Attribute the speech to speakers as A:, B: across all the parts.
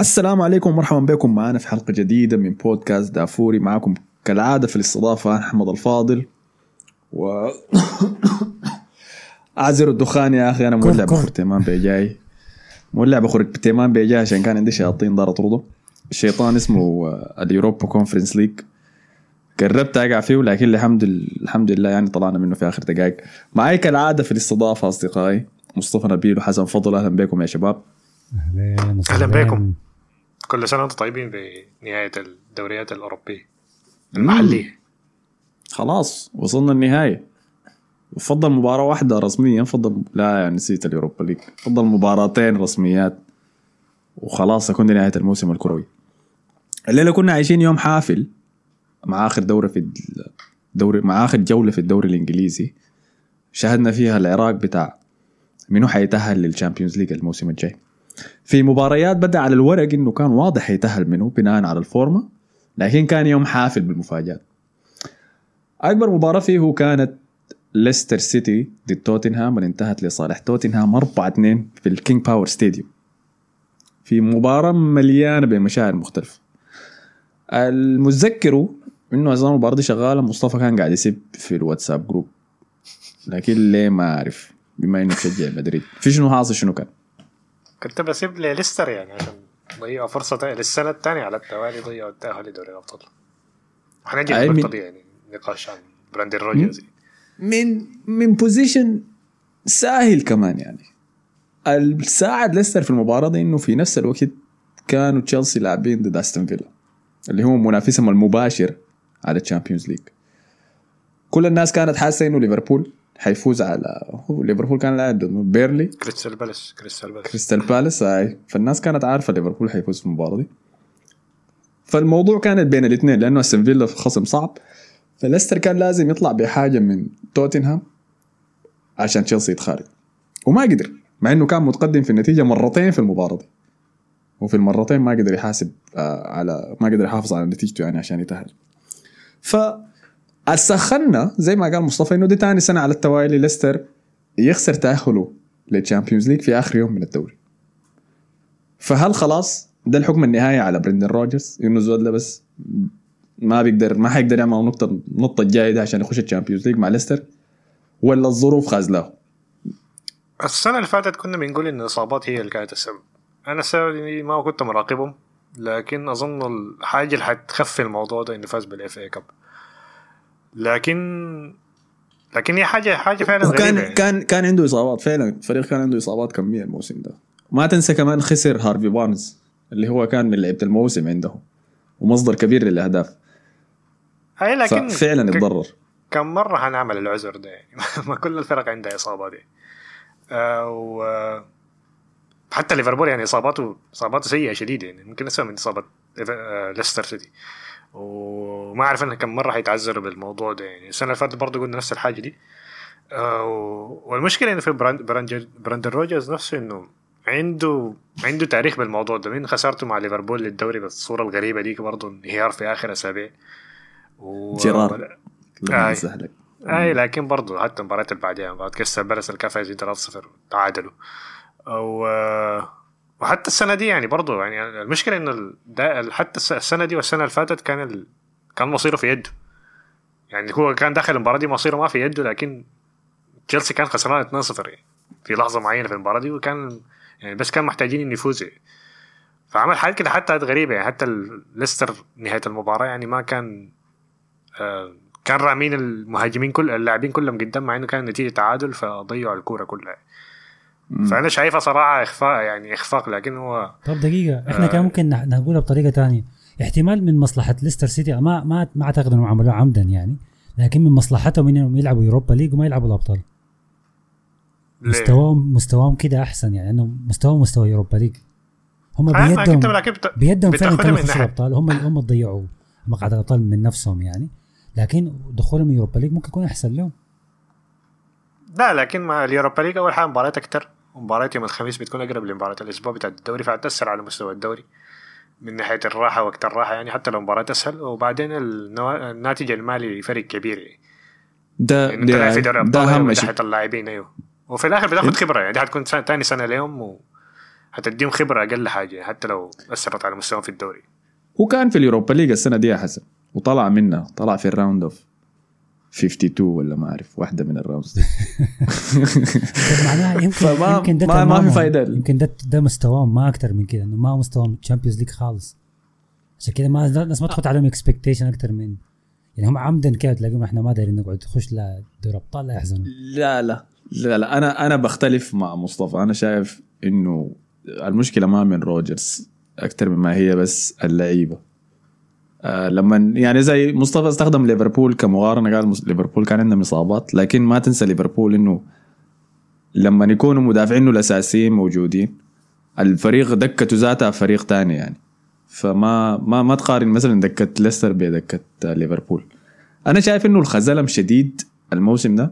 A: السلام عليكم ومرحبا بكم معنا في حلقة جديدة من بودكاست دافوري. معكم كالعادة في الاستضافة أنا أحمد الفاضل و أعذر الدخان يا أخي أنا مولع. بخور تيمان بيجاي. مولع بخور تيمان بيجاي عشان كان عندي شياطين دار أطرده. الشيطان اسمه آه، ال Europa Conference League. قربت أقع فيه لكن الحمد لله الحمد لله يعني طلعنا منه في آخر دقائق. معي كالعادة في الاستضافة أصدقائي مصطفى نبيل وحسن فضل. أهلا بكم يا شباب.
B: أهلين وسهلا.
C: أهلا بكم. كل سنة وأنتم طيبين بنهاية الدوريات الأوروبية. المحلية
A: خلاص وصلنا النهاية. فضل مباراة واحدة رسميا فضل لا يعني نسيت اليوروبا ليج. فضل مباراتين رسميات وخلاص دي نهاية الموسم الكروي. الليلة كنا عايشين يوم حافل مع آخر دورة في الدوري مع آخر جولة في الدوري الإنجليزي. شاهدنا فيها العراك بتاع منو حيتأهل لل Champions League الموسم الجاي. في مباريات بدأ على الورق إنه كان واضح حيتاهل منه بناء على الفورمة لكن كان يوم حافل بالمفاجآت. أكبر مباراة فيه كانت ليستر سيتي ضد توتنهام اللي انتهت لصالح توتنهام 4 2 في الكينج باور ستاديوم. في مباراة مليانة بمشاعر مختلفة. المتذكر إنه أثناء المباراة دي شغالة مصطفى كان قاعد يسب في الواتساب group لكن ليه ما أعرف؟ بما إنه بشجع مدريد. في شنو حاصل؟ شنو كان؟
C: كنت بسيب ليستر يعني عشان ضيعوا فرصة تانية للسنة الثانية على التوالي ضيعوا التأهل لدوري الأبطال. النقطة
A: من-
C: دي يعني نقاش عن براندن روجرز.
A: من من position ساهل كمان يعني. الساعد ليستر في المباراة دي إنه في نفس الوقت كانوا تشيلسي لاعبين ضد أستون فيلا اللي هو منافسهم المباشر على ال Champions League كل الناس كانت حاسة إنه ليفربول حيفوز على هو ليفربول كان لاعب ضد بيرلي.
C: كريستال بالاس كريستال بالاس.
A: كريستال بالاس هاي فالناس كانت عارفة ليفربول حيفوز في المباراة دي. فالموضوع كانت بين الاثنين لأنه أستون فيلا خصم صعب. فليستر كان لازم يطلع بحاجة من توتنهام عشان تشيلسي يتخارج. وما قدر مع إنه كان متقدم في النتيجة مرتين في المباراة دي. وفي المرتين ما قدر يحاسب آه على ما قدر يحافظ على نتيجته يعني عشان يتأهل. ف سخنا زي ما قال مصطفى إنه دي تاني سنة على التوالي ليستر يخسر تأهله لل Champions League في آخر يوم من الدوري. فهل خلاص ده الحكم النهائي على برندن روجرز؟ انه زود بس ما بيقدر ما حيقدر يعمل النقطه النقطه الجايه عشان يخش ال Champions League مع ليستر؟ ولا الظروف خازلاه
C: السنة اللي فاتت كنا بنقول إن الإصابات هي اللي كانت السبب أنا السبب إني ما كنت مراقبهم لكن أظن الحاجة اللي حتخفف الموضوع ده إنه فاز بال FA Cup لكن لكن هي حاجة حاجة فعلا غريبة
A: وكان
C: يعني.
A: كان كان عنده إصابات فعلا. الفريق كان عنده إصابات كميه الموسم ده. ما تنسى كمان خسر هارفي بارنز اللي هو كان من لعيبة الموسم عنده ومصدر كبير للأهداف.
C: هاي لكن
A: ففعلا
C: ك-
A: اتضرر.
C: كم مرة هنعمل العذر ده يعني؟ ما كل الفرق عندها إصابة دي آه و حتى ليفربول يعني إصاباته إصاباته سيئة شديدة يعني. ممكن أسوأ من إيف- آه، ليستر سيتي. وما أعرف إنه كم مرة هيتعذروا بالموضوع ده. يعني السنة اللي فاتت برضه قلنا نفس الحاجة دي. آه و- والمشكلة إنه في براند براند براندن روجرز نفسه إنه عنده عنده تاريخ بالموضوع ده. من خسارته مع ليفربول للدوري بالصورة الغريبة دي برضه؟ انهيار في آخر أسابيع. و...
A: جيرار. لا
C: آي.
A: ينسى لك
C: اي لكن برضه حتى المباريات اللي بعدها بالاس اللي كان فايزين 3-0 تعادلوا أو وحتى السنة دي يعني برضه يعني المشكلة انه حتى الس- السنة دي والسنة اللي فاتت كان ال... كان مصيره في يده يعني هو كان داخل المباراة دي مصيره ما في يده لكن تشيلسي كان خسران 2-0 يعني في لحظة معينة في المباراة دي وكان يعني بس كان محتاجين إنه يفوزوا يعني. فعمل حاجات كده حتى غريبة يعني حتى ليستر نهاية المباراة يعني ما كان آه، كان رامين المهاجمين كل اللاعبين كلهم قدام مع إنه كان نتيجة تعادل فضيعوا الكورة كلها فأنا شايفها صراحة اخفاء يعني إخفاق لكن هو
B: طب دقيقة إحنا كان ممكن نقولها بطريقة تانية. احتمال من مصلحة ليستر سيتي ما ما ما أعتقد إنهم عملوها عمدا يعني لكن من مصلحتهم إنهم يلعبوا يوروبا ليج وما يلعبوا
C: الأبطال؟
B: مستواهم مستواهم كده أحسن يعني انه مستواهم مستوى Europa League. هم
C: آه، ما
B: بيدهم بيدهم فعلا كانوا يخشوا. الأبطال. هم هم ضيعوا مقعد الأبطال من نفسهم يعني لكن دخولهم Europa League ممكن يكون أحسن لهم.
C: لا لكن مع ال Europa League أول حاجة مباريات أكتر. ومباريات يوم الخميس بتكون أقرب لمباراة الأسبوع بتاع الدوري فهتاثر على مستوى الدوري من ناحية الراحة وقت الراحة يعني حتى لو مباراة أسهل. وبعدين النوا- الناتج المالي فرق كبير. يعني
A: ده
C: يعني انت في دوري
A: ده
C: أبطال
A: أهم
C: من
A: شيء.
C: اللاعبين أيوه. وفي الآخر بتاخد خبرة يعني دي حتكون سنة تاني سنة لهم و... حتديهم خبرة أقل حاجة حتى لو أثرت على مستواهم في الدوري.
A: وكان في ال Europa League السنة دي يا حسن وطلع منها طلع في ال round of 32 ولا ما أعرف واحدة من ال rounds
B: دي. معناها يمكن
A: فما-
B: يمكن ده
A: ما- ما في. فايدة.
B: يمكن ده ده مستواهم ما أكثر من كده إنه ما هو مستواهم Champions League خالص. عشان كده ما الناس ما تحط عليهم expectation أكثر من يعني هم عمدا كده تلاقيهم إحنا ما دايرين نقعد نخش لا دوري أبطال لا يحزنوا
A: لا لا لا لا. أنا أنا بختلف مع مصطفى. أنا شايف إنه المشكلة ما من روجرز أكثر مما هي بس اللعيبة. آه لما يعني زي مصطفى استخدم ليفربول كمقارنة قال ليفربول كان عندهم إصابات لكن ما تنسى ليفربول إنه لما يكونوا مدافعينه الأساسيين موجودين الفريق دكته ذاتها فريق تاني يعني. فما ما ما تقارن مثلا دكة ليستر بدكة ليفربول. أنا شايف إنه الخذلهم شديد الموسم ده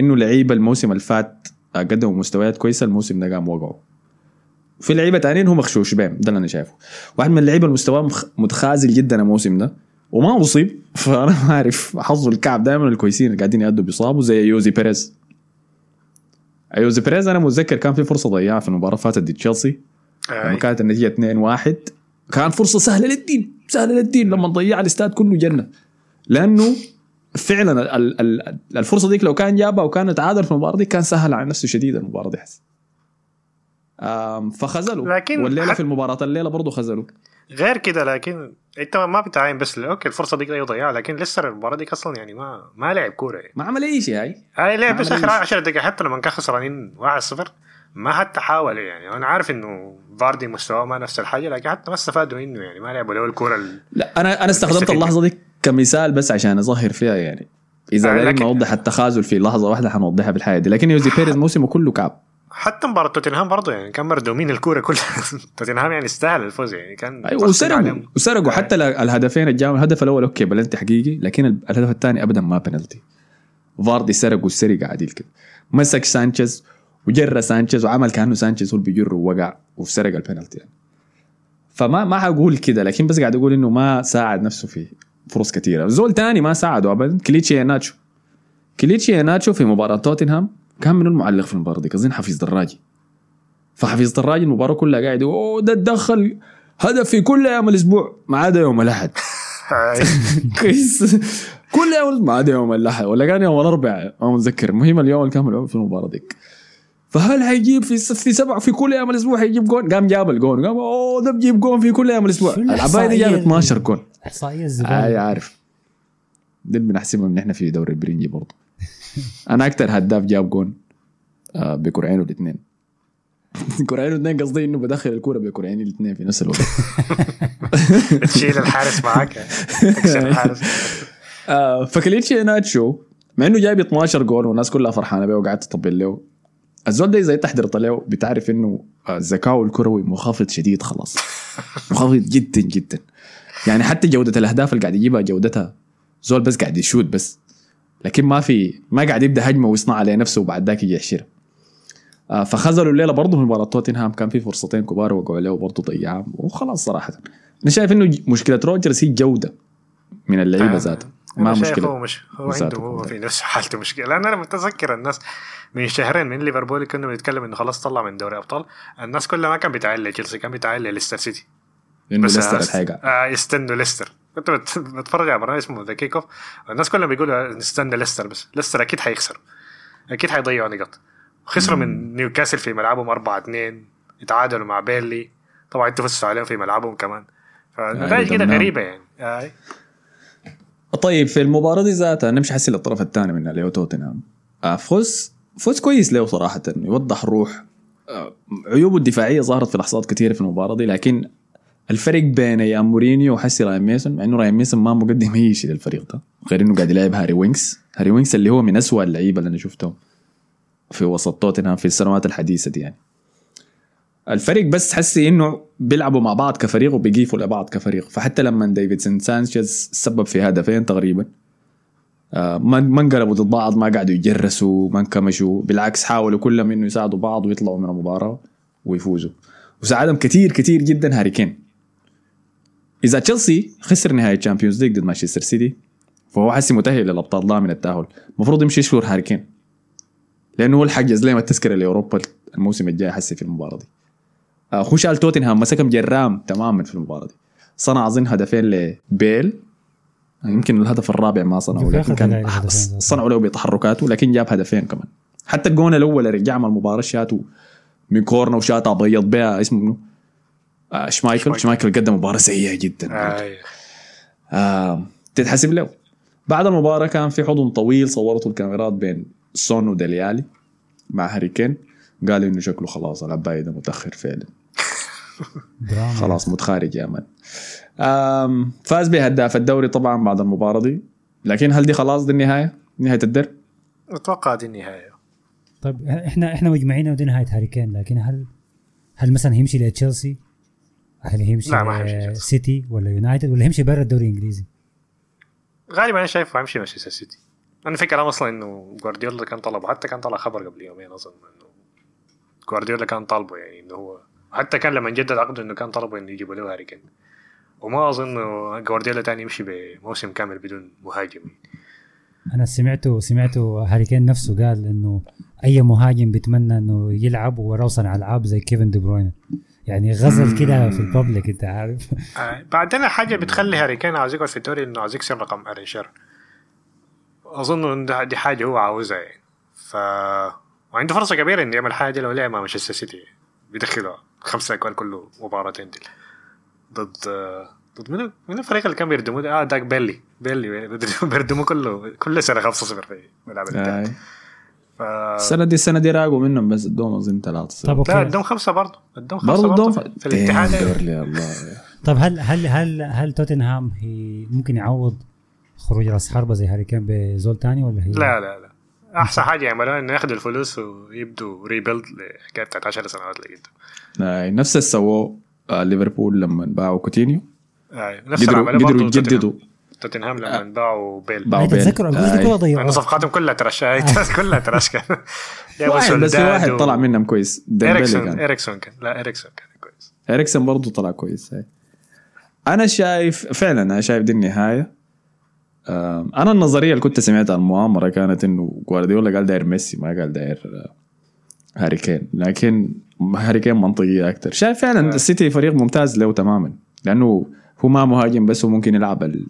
A: إنه لعيبة الموسم اللي فات قدموا مستويات كويسة الموسم ده قام وقعوا. في لعيبة تانيين هم مخشوش بهم ده اللي أنا شايفه. واحد من اللعيبة المستوى متخاذل جدا الموسم ده وما أصيب. فأنا ما أعرف حظه الكعب دائما الكويسين اللي قاعدين يأدوا بيصابوا زي يوزي بيريز. يوزي بيريز أنا متذكر كان في فرصة ضيعها في المباراة فاتت ضد تشيلسي. لما. كانت النتيجة 2-1 كان فرصة سهلة للدين سهلة للدين لما ضيع الاستاد كله جنة. لأنه فعلا ال- ال- الفرصة ديك لو كان جابها وكان تعادل في المباراة دي كان سهل على نفسه شديد المباراة دي حس آم، فخذلوا.
C: لكن والليلة
A: في المباراة الليلة برضه خذلوا
C: غير كده لكن انت ما بتعاين بس. okay الفرصة دي يضيعها لكن لسه المباراة دي أصلا يعني ما ما لعب كورة يعني.
A: ما عمل أي شيء هاي
C: هاي لعب بس آخر
A: أي
C: 10 دقائق حتى لما كان خسرانين 1-0 ما حتى حاول يعني. أنا عارف إنه فاردي مستواه ما نفس الحاجة لكن حتى ما استفادوا منه يعني. ما لعبوا له الكوره ال-
A: لا أنا أنا استخدمت. اللحظة دي كمثال بس عشان أظهر فيها يعني. إذا
C: آه، لكن-
A: نوضح التخاذل في لحظة واحدة حنوضحها في الحياة دي. لكن يوزي بيريز موسمه كله كعب.
C: حتى مباراة توتنهام برضه يعني كان مردومين الكورة كلها توتنهام يعني استاهل الفوز يعني كان
A: أيوة وسرقوا. وسرقوا
C: آه.
A: حتى ال- الهدفين اللي جابوا الهدف الأول okay penalty حقيقي لكن ال- الهدف الثاني ابدا ما بنالتي فاردي سرق والسرقه عديل كده مسك سانشيز وجرى سانشيز وعمل كأنه سانشيز هو اللي بيجر ووقع وسرق البنالتي يعني. فما ما حقول كده لكن بس قاعد أقول إنه ما ساعد نفسه في فرص كثيره زول تاني ما ساعده ابدا كليتشي ناتشو كليتشي ناتشو في مباراة توتنهام كان من المعلق في المباراة دي اظن حفيظ دراجي. فحفيظ دراجي المباراة كلها قاعد أوه ده بدخل هدف في كل أيام الأسبوع ما عدا يوم
C: الأحد.
A: كويس كل يوم ما عدا يوم الأحد ولا كان يوم الاربعاء ما متذكر. المهم اليوم اللي كان ملعوب في المباراة ديك. فهل حيجيب في في سبع في كل أيام الأسبوع حيجيب جون؟ قام جاب الجون قام أوه ده بجيب جون في كل أيام
B: الأسبوع.
A: العباية دي جاب
B: الإحصائية
A: 12 جون.
B: إحصائية
A: أي
B: الزباله
A: عارف. دي اللي بنحسبها من إحنا في دوري البرنجي برضه. أنا أكثر هداف جاب جون آه بكرعينه الاثنين. كرعينه الاثنين قصدي إنه بدخل الكورة بكرعيني الاثنين في نفس الوقت.
C: تشيل الحارس معاك. الحارس.
A: آه فكليتشي ناتشو مع إنه جايب 12 جول والناس كلها فرحانة بيه وقاعده تطبل له الزول ده إذا انت حضرت له بتعرف إنه آه، ذكاؤه الكروي منخفض شديد خلاص. منخفض جدا جدا. يعني حتى جودة الأهداف اللي قاعد يجيبها جودتها زول بس قاعد يشوت بس. لكن ما في ما قاعد يبدأ هجمة ويصنع عليه نفسه وبعد ذاك يجي يحشرها آه فخذلوا الليلة برضه في مباراة توتنهام. كان في فرصتين كبار وقعوا عليه وبرضه ضيعهم وخلاص صراحة. أنا شايف إنه مشكلة روجرز هي جودة من اللعيبة
C: آه.
A: ما مشكلة.
C: هو مش هو عنده هو. في نفسه حالته مشكلة. لأن أنا متذكر الناس من شهرين من ليفربول كنا بنتكلم إنه خلاص طلع من دوري أبطال. الناس كلها ما كان بيتعلق لتشيلسي كان بيتعلق ليستر سيتي. بس
A: ليستر الحقيقة
C: آه يستنوا ليستر. كنت بت- بتفرج على برنامج اسمه The Kick Off الناس كلهم بيقولوا نستنى ليستر بس. ليستر أكيد حيخسر أكيد حيضيعوا نقاط. خسروا من نيوكاسل في ملعبهم 4 2 يتعادلوا مع بيرنلي. طبعا أنتوا فزتوا عليهم في ملعبهم كمان. فنتائج كده
A: قدمناهم.
C: غريبة يعني. آه.
A: طيب في المباراة دي ذاتها نمشي حسي للطرف الثاني من اللي هو توتنهام. آه، فوز فوز كويس له صراحة. يوضح روح. آه، عيوبه الدفاعية ظهرت في لحظات كثيرة في المباراة دي لكن الفرق بين أيام مورينيو وحسي راين ميسون مع إنه راين ميسون ما مقدم أي شيء للفريق ده. غير إنه قاعد يلعب هاري وينكس. هاري وينكس اللي هو من أسوأ اللعيبة اللي أنا شفتهم في وسط توتنهام في السنوات الحديثة دي يعني. الفريق بس حسي إنه بيلعبوا مع بعض كفريق وبيقيفوا لبعض كفريق. فحتى لما ديفيدسون سانشيز سبب في هدفين تقريبا آه، ما ما انقلبوا ضد بعض ما قعدوا يجرسوا ما انكمشوا. بالعكس حاولوا كلهم إنه يساعدوا بعض ويطلعوا من المباراة ويفوزوا. وساعدهم كثير كثير جدا هاري كين. إذا تشيلسي خسر نهائي ال Champions League ضد مانشستر سيتي فهو حسي متأهل للابطال ضامن التأهل. المفروض يمشي يشكر هاري كين. لأنه هو اللي حجز لهم التذكرة لأوروبا الموسم الجاي حسي في المباراة دي. آه، هو شال توتنهام مسكهم جرام تماما في المباراة دي. صنع أظن هدفين لبيل. يمكن الهدف الرابع ما صنعه لكن كان. صنعوا له بتحركاته لكن جاب هدفين كمان. حتى الجون الأول رجع من المباراة شاته من كورنا وشاتها بيض بها اسمه؟ آه شمايكل
C: شمايكل.
A: قدم مباراة سيئة جدا
C: آه.
A: آه تتحسب له بعد المباراة كان في حضن طويل صورته الكاميرات بين سون وديلي الي مع هاري كين قال إنه شكله خلاص العباية ده متأخر فعلا خلاص متخارج يا man فاز بهداف الدوري طبعا بعد المباراة دي لكن هل دي خلاص دي النهاية؟ نهاية الدرب؟
C: أتوقع دي النهاية
B: طيب إحنا إحنا مجمعين ودي نهاية هاري كين لكن هل هل مثلا هيمشي لتشيلسي؟ هل هيمشي
C: لا، ما هيمشي لتشيلسي.
B: سيتي ولا يونايتد ولا هيمشي برا الدوري الإنجليزي؟
C: غالبا أنا شايفه حيمشي مانشستر سيتي أنا في كلام أصلا إنه جوارديولا كان طلبه حتى كان طلع خبر قبل يومين اظن إنه جوارديولا كان طالبه يعني إنه هو حتى كان لما جدد عقده إنه كان طلبه إنه يجيبوا له هاري كين وما أظن إنه جوارديولا تاني يمشي بموسم كامل بدون مهاجم
B: أنا سمعته سمعته هاري كين نفسه قال إنه أي مهاجم بيتمنى إنه يلعب وراه صنع العاب زي كيفن دي بروين يعني غزل كده في ال public انت عارف.
C: آه، بعدين الحاجة بتخلي هاري كين عاوز يقعد في الدوري إنه عاوز يكسر رقم شيرر. أظن إن ده- دي حاجة هو عاوزها يعني. ف وعنده فرصة كبيرة إنه يعمل حاجة لو لعب مع مانشستر سيتي. بيدخله خمسة اقوال كل مباراتين دي. ضد ضد منو منو الفريق اللي كان بيردموه؟ آه داك بيرنلي بيرنلي بيردموه كله. كل سنة 5 0 في ملعب. ف
A: السنة دي السنة دي مرقوا منهم بس ادوهم اظن ثلاثة
B: طب
C: لا
B: okay
C: ادهم خمسة برضه. ادهم خمسة
A: برضه
C: برضه
A: ادوهم
C: في, في الاتحاد
B: طب هل هل هل هل توتنهام هي ممكن يعوض خروج راس حربة زي هاري كين بزول تاني ولا هي؟
C: لا لا لا. أحسن حاجة يعملوها إنه ياخذوا الفلوس ويبدوا rebuild لحكايه بتاعت 10 سنوات لقدام
A: نفس اللي سووه آه، ليفربول لما باعوا كوتينيو.
C: آه، نفس
A: قدروا قدروا. يجددوا.
C: توتنهام لما باعوا بيل.
A: باعوا بيل.
B: تتذكروا الجزء
A: آه،
B: كلها
C: لأنه
B: ضيعوها
C: صفقاتهم كلها طرشقت كلها طرشقت جابوا
A: واحد بس في واحد
C: و-
A: طلع منهم كويس.
C: اريكسون
A: كان.
C: اريكسون كان. لا اريكسون كان كويس.
A: اريكسون برضه طلع كويس هاي. أنا شايف فعلا أنا شايف دي النهاية. أنا النظرية اللي كنت سمعتها المؤامره كانت إنه جوارديولا قال داير ميسي ما قال داير آه، هاري كين. لكن هاري كين منطقية أكثر شايف فعلا
C: آه.
A: السيتي فريق ممتاز له تماما. لأنه هو ما مهاجم بس هو ممكن يلعب ال-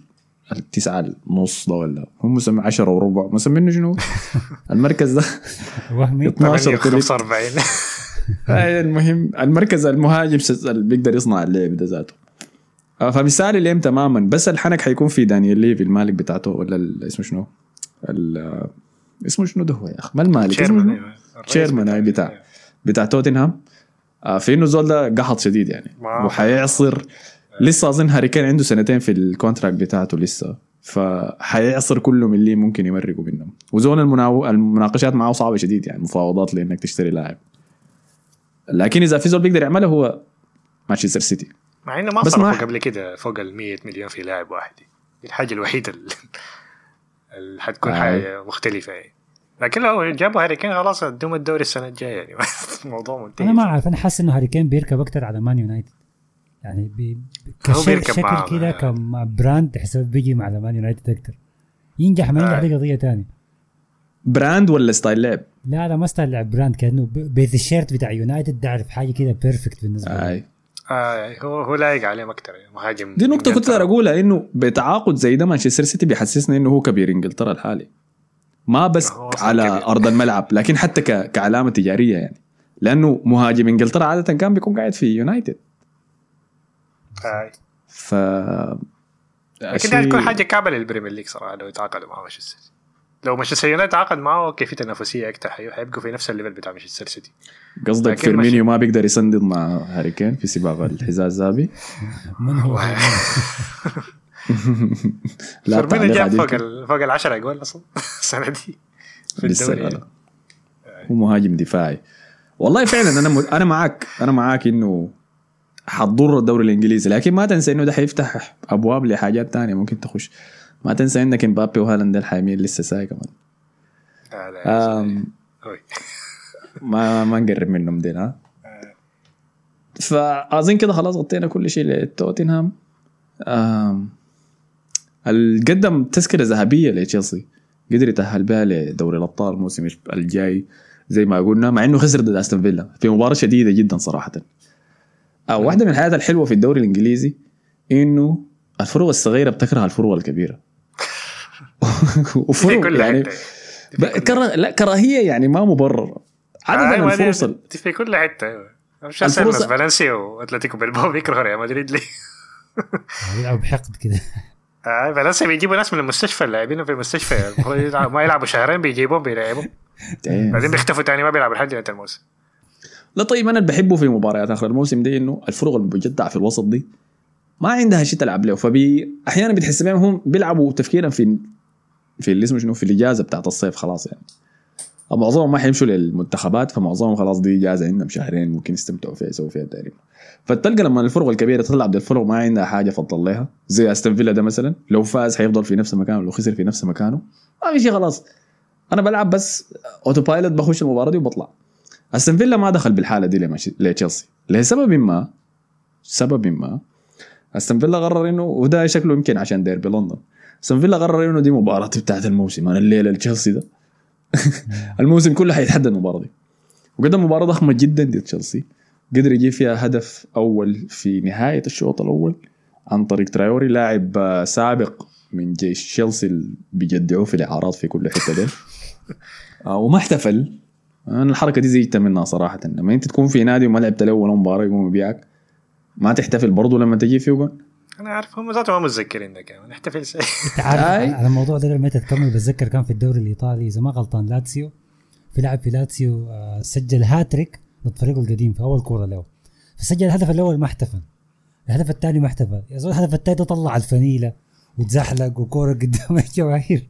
A: التسعة النص ده ولا هم مسمي 10 وربع. مسمينه شنو؟ المركز ده
B: وهمي.
A: 12 تلت.
C: 45
A: هاي المهم المركز المهاجم اللي بيقدر يصنع اللعب ده ذاته. آه، فمثالي ليم تماما بس الحنك حيكون في دانيال ليفي المالك بتاعته ولا ال- اسمه شنو؟ ال- اسمه شنو ده هو يا أخي؟ ما المالك شنو؟ تشيرمان هاي بتاع بتاع توتنهام في انه زول ده قحط شديد يعني. وحيعصر لسه أظن هاري كين عنده سنتين في ال contract بتاعته لسه. فحيعصر كلهم اللي ممكن يمرقوا منهم. وزون المناو... المناقشات معاه صعبة شديد يعني مفاوضات لإنك تشتري لاعب. لكن إذا في زول بيقدر يعملها هو مانشستر سيتي.
C: مع إنه ما
A: بس ما-
C: صرفوا قبل كده فوق ال 100 مليون في لاعب واحد. دي الحاجة الوحيدة اللي, اللي حتكون
A: آه.
C: حاجة مختلفة. يعني لكن لو جابوا هاري كين خلاص ادوهم الدوري السنة الجاية. يعني الموضوع منتهي.
B: أنا ما أعرف أنا حاسس إنه هاري كين بيركب أكثر على مان يونايتد. يعني بي
C: هو
B: كشكل
C: بيركب
B: شكل
C: معاه.
B: كده ك brand تحسه بيجي مع مان يونايتد أكثر ينجح ما ينجح
C: آه.
B: دي قضية ثانية
A: brand ولا style لعب
B: لا لا ما style brand كأنه ب- بالتيشيرت بتاع يونايتد تعرف حاجة كده perfect بالنسبة لي
A: آي.
C: آه هو هو لايق عليهم أكثر مهاجم
A: دي نقطة كنت أقولها إنه بتعاقد زي ده مانشستر سيتي بيحسسني إنه هو كبير إنجلترا الحالي ما بس على
C: كبير.
A: أرض الملعب لكن حتى ك... كعلامة تجارية يعني لأنه مهاجم إنجلترا عادة كان بيكون قاعد في يونايتد
C: آه.
A: ف
C: لكن دي هتكون حاجة كعبه للبريمير ليج صراحة لو يتعاقدوا مع مانشستر سيتي لو مانشستر يونايتد تعاقد معه كيف في تنافسية أكثر حي- حيبقوا في نفس ال level بتاع مانشستر سيتي
A: قصدك فيرمينيو. ما بيقدر يسندد مع هاري كين في سباق الحذاء الذهبي
B: من هو
A: لا
C: فيرمينو
A: تعليق
C: جاب فوق فوق ال 10 جول أصلا السنة دي في الدوري.
A: هو مهاجم دفاعي والله فعلا أنا. أنا معاك أنا معاك إنه حتضر الدوري الإنجليزي لكن ما تنسى إنه ده حيفتح أبواب لحاجات تانية ممكن تخش. ما تنسى انك إمبابي وهالاند الحايمين لسه ساي كمان. ما ما نقرب منهم دين ها؟ فاظن كده خلاص غطينا كل شيء لتوتنهام. قدم تذكرة ذهبية لتشيلسي. قدر يتأهل بها لدوري الأبطال الموسم الجاي زي ما قلنا مع إنه خسر ضد أستون فيلا. في مباراة شديدة جدا صراحة. آه واحدة من الحاجات الحلوة في الدوري الإنجليزي إنه الفروق الصغيرة بتكره الفروق الكبيرة.
C: في
A: وفروق
C: كل
A: يعني كره لا كراهية يعني ما مبرر. عادة
C: أيوة،
A: الفرص ال-
C: دي في كل حتة. أيوه. مش
A: الفرصة
C: فالنسيا وأتلتيكو بالباو بيكرهوا ريال مدريد ليه؟
B: بيلعبوا بحقد كده.
C: آه فالنسيا بيجيبوا ناس من المستشفى اللاعبين في المستشفى. ما يلعبوا شهرين بيجيبوهم بيلعبوهم
A: إيه.
C: بعدين بيختفوا تاني ما بيلعبوا لحد نهايه الموسم
A: لا طيب أنا اللي بحبه في مباريات آخر الموسم دي إنه الفرق بتجدع في الوسط دي ما عندها شيء تلعب له. فبي أحيانا بتحس بهم هم بيلعبوا تفكيرا في في اللي اسمه شنو؟ في الإجازة بتاعت الصيف خلاص يعني. معظمهم ما حيمشوا للمنتخبات فمعظمهم خلاص دي إجازة عندهم شهرين ممكن يستمتعوا فيها يسووا فيها تقريبا فتلقى لما الفرق الكبيرة تلعب ضد الفرق ما عندها حاجة فضل لها. زي أستون فيلا ده مثلا لو فاز حيفضل في نفس مكانه لو خسر في نفس مكانه. ما في شيء خلاص. أنا بلعب بس auto pilot بخش المباراة دي وبطلع. أستون فيلا ما دخل بالحالة دي لتشيلسي. لسبب ما سبب ما أستون فيلا قرر إنه وده شكله يمكن عشان ديربي لندن. أستون فيلا قرر إنه دي مباراة بتاعت الموسم أنا الليلة لتشيلسي ده. الموسم كله حيتحدى المباراة دي. وقدم مباراة ضخمة جدا ضد تشيلسي. قدر يجيب فيها هدف أول في نهاية الشوط الأول. عن طريق ترايوري لاعب آه، سابق من جيش تشيلسي اللي بيجدعوه في الإعارات في كل حتة ده آه، وما احتفل. أنا الحركة دي زيدت منها صراحة. لما أنت تكون في نادي وما لعبت له ولا مباراة يقوم يبيعك ما تحتفل برضه لما تجي فيه جول
C: أنا عارف هم ذاتهم ما متذكرين ده كمان نحتفل سي
B: أنت عارف. على الموضوع ده لما تكمل بتذكر كان في الدوري الإيطالي إذا ما غلطان لاتسيو في لاعب في لاتسيو آه، سجل هاتريك ضد فريقه القديم في أول كورة له. فسجل الهدف الأول ما احتفل الهدف الثاني ما احتفل. يا زول الهدف الثاني ده طلع الفنيلة وتزحلق وكورة قدام الجماهير.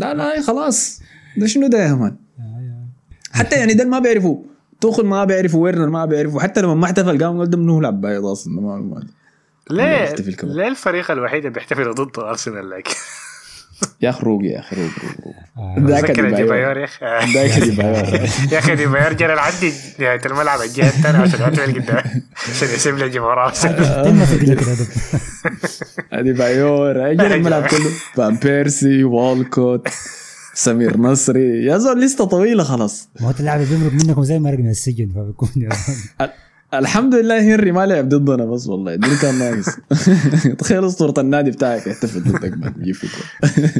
A: لا لا خلاص. ده شنو ده يا man حتى يعني ده ما بيعرفوا. توخيل ما بيعرفوا ويرنر ما بيعرفوا. حتى لما ما احتفل قام قال ده منو لعب بايض أصلا ما ما-
C: ليه. ليه الفريق الوحيد اللي بيحتفل ضد أرسنال لكن
A: يا أخي روق يا أخي روق
B: آه.
A: ذاك أديبايور.
C: أديبايور يا أخي؟
A: ذاك أديبايور.
C: يا أخي أديبايور جرى لعدي نهاية الملعب. الجهه الثانية عشان يعتمد قدام عشان يسيب لي جمهور ارسنال
B: تم في قلة الادب
A: أديبايور أجل الملعب كله. فان بيرسي والكوت سمير نصري. يا زول لسته طويلة خلاص.
B: ما هو اللاعب اللي بيمرق منكم زي مرق من السجن يا.
A: ال- الحمد لله هنري ما لعب ضدنا بس والله. دي كان ناقص. تخيل أسطورة النادي بتاعك. يحتفل ضدك فيك جول.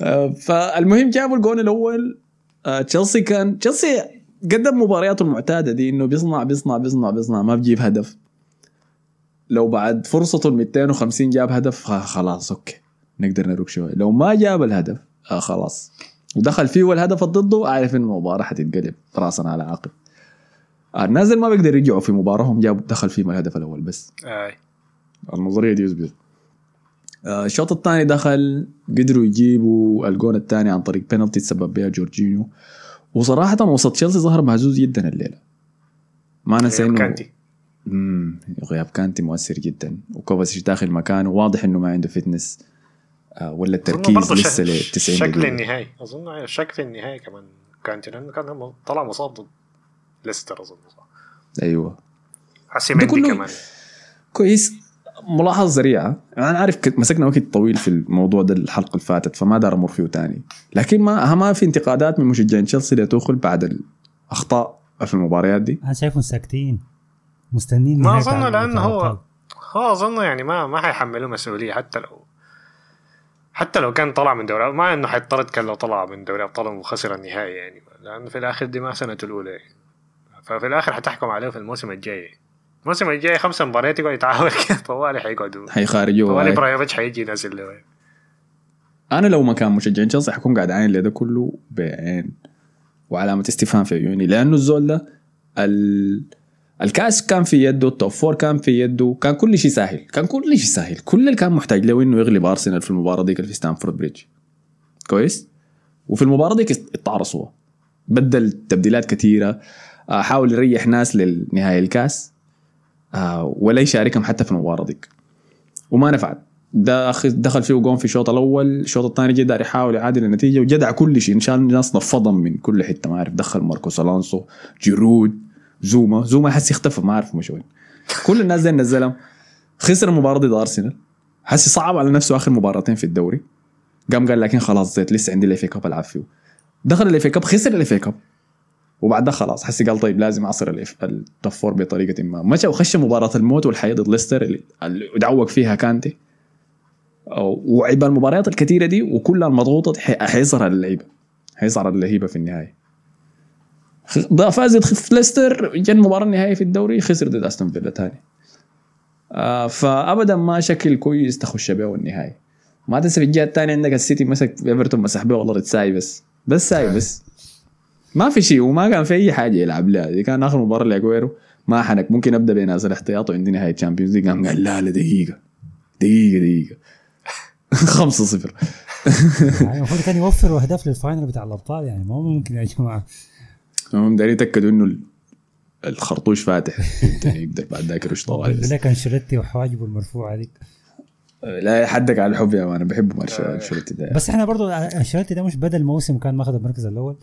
A: آه، فالمهم جابوا الجون الأول. آه، تشيلسي كان تشيلسي قدم مبارياته المعتادة دي إنه بيصنع بيصنع بيصنع بيصنع ما بيجيب هدف. لو بعد فرصته ال 250 جاب هدف خلاص okay. نقدر نروق شوية. لو ما جاب الهدف آه خلاص. ودخل فيه الهدف ضده عارف إن المباراة حتتقلب. راسا على عقب. آه، الناس اللي ما بيقدر يرجعوا في مباراه جاب دخل فيهم الهدف الأول بس.
C: آي.
A: النظريه دي يثبت. آه، الشوط الثاني دخل قدروا يجيبوا الجون الثاني عن طريق بينالتي تسبب بها جورجينيو. وصراحة وسط تشيلسي ظهر مهزوز جدا الليلة. ما ننسى انه
C: كانتي.
A: مم، غياب كانتي مؤثر جدا. وكوفاسيش داخل مكانه واضح إنه ما عنده فتنس ولا
C: أظن
A: التركيز لسه ل 90
C: شكل النهائي. أظن شكل النهائي كمان كانتي لأنه كان هم طلع مصاب ضد ليستر أظن صح؟
A: أيوه.
C: حسي
A: ده
C: مندي
A: كله-
C: كمان.
A: كويس. ملاحظة سريعة أنا عارف كنت مسكنا وقت طويل في الموضوع ده الحلقة اللي فاتت فما دار أمر فيه تاني. لكن ما ما في انتقادات من مشجعين تشيلسي لتوخل بعد الأخطاء في المباريات دي.
B: أنا شايفهم ساكتين مستنين
C: ما
B: أظن
C: لأنه هو. هو أظن يعني ما ما حيحملوه مسؤولية حتى لو حتى لو كان طلع من دوري ما إنه حيطرد كان لو طلع من دوري أبطال وخسر النهائي يعني. لأنه في الآخر دي ما سنته الأولى يعني. ففي الآخر حتحكم عليه في الموسم الجاي. الموسم الجاي خمسة مباريات يقعد يتعاون. كده طوالي حيقعدوا.
A: حيخارجوه
C: طوالي
A: هاي.
C: أبراموفيتش حيجي ينزل له.
A: أنا لو مكان مشجعين تشيلسي حكون قاعد عين لده كله بعين وعلامة استفهام في عيوني. لأنه الزول ده ال... الكاس كان في يده ال top four كان في يده كان كل شيء سهل كان كل شيء سهل. كل اللي كان محتاج له إنه يغلب ارسنال في المباراة ديك في ستانفورد بريدج كويس؟ وفي المباراة ديك اتعرصوا بدل تبديلات كثيرة آه، حاول يريح ناس للنهايه الكاس آه، ولا يشاركهم حتى في المباراة ديك. وما نفعت. دخل فيه جون في الشوط الأول الشوط الثاني جه دار يحاول يعادل النتيجة وجدع كل شيء إن شاء الله الناس من كل حتة ما عارف دخل ماركوس ألونسو جيرود. زوما زوما حس يختفى ما عارف مش وين كل الناس دي نزلهم. خسر المباراه ضد أرسنال. حس صعب على نفسه آخر مباراتين في الدوري. قام قال لكن خلاص زيت لسه عندي ال FA Cup ألعب فيه. دخل ال FA Cup خسر ال FA Cup وبعدها خلاص حسي قال طيب لازم أعصر ال top four بطريقة ما. مشى وخش مباراة الموت والحياة ضد ليستر اللي- دعوق فيها كانتي. وعيب المباريات الكثيرة دي وكلها المضغوطه حيظهر اللعيبة. هيظهر اللعيبة في النهاية. فازت ليستر جا المباراه النهائيه في الدوري خسر ضد أستون فيلا ثاني آه فابدا ما شكل كويس تخش بيه النهائي ما تنسى في الجهة الثانية عندك السيتي مسك إيفرتون مسح بيه والله ساي بس بس ساي بس ما في شيء وما كان في أي حاجة يلعب لها دي كان آخر مباراة لأجويرو ما حنك. ممكن أبدأ بناس الاحتياط وعندي نهايه Champions League قام قال لا لا دقيقة. دقيقة دقيقة. 5 0
B: يعني المفروض كان يوفروا اهداف لل final بتاع الأبطال يعني ما ممكن يا جماعة.
A: هم دايرين يتاكدوا انه ال- الخرطوش فاتح؟ يقدر بعد ذاك يرش طوالي بس.
B: لك انشيلوتي وحواجبه المرفوعه دي
A: لا حدك على الحب يا مان أنا بحب مارشال انشيلوتي ده.
B: بس إحنا برضو انشيلوتي ده مش بدا الموسم وكان ماخذ المركز الأول؟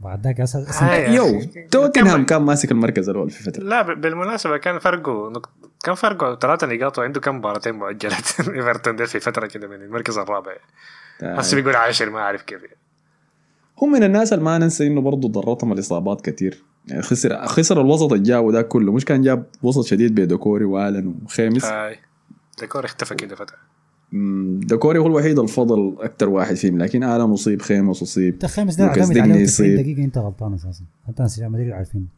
B: بعد ذاك أساسا
A: يو توتنهام كان ماسك المركز الأول في فترة.
C: لا ب- بالمناسبة كان فرقه نق... كان فرقه ثلاثة نقاط وعنده كم مباراتين مؤجلات. إيفرتون ده في فترة كده من المركز الرابع. بس بيقول عاشر ما أعرف كيف.
A: هم من الناس اللي ما ننسى إنه برضه ضرتهم الإصابات كثير يعني خسر خسر الوسط اللي جابه ده كله. مش كان جاب وسط شديد بيدوكوري وآلن وخيمس
C: هاي. دوكوري اختفى كده فترة.
A: مم، دوكوري هو الوحيد الفضل أكثر واحد فيهم. لكن آلن اصيب خيمس اصيب
B: انت خيمس ده أعتمد
A: ديجني
B: عليه 90
A: يصيب.
B: دقيقة أنت غلطان أساسا. حتى ناس ريال مدريد عارفين.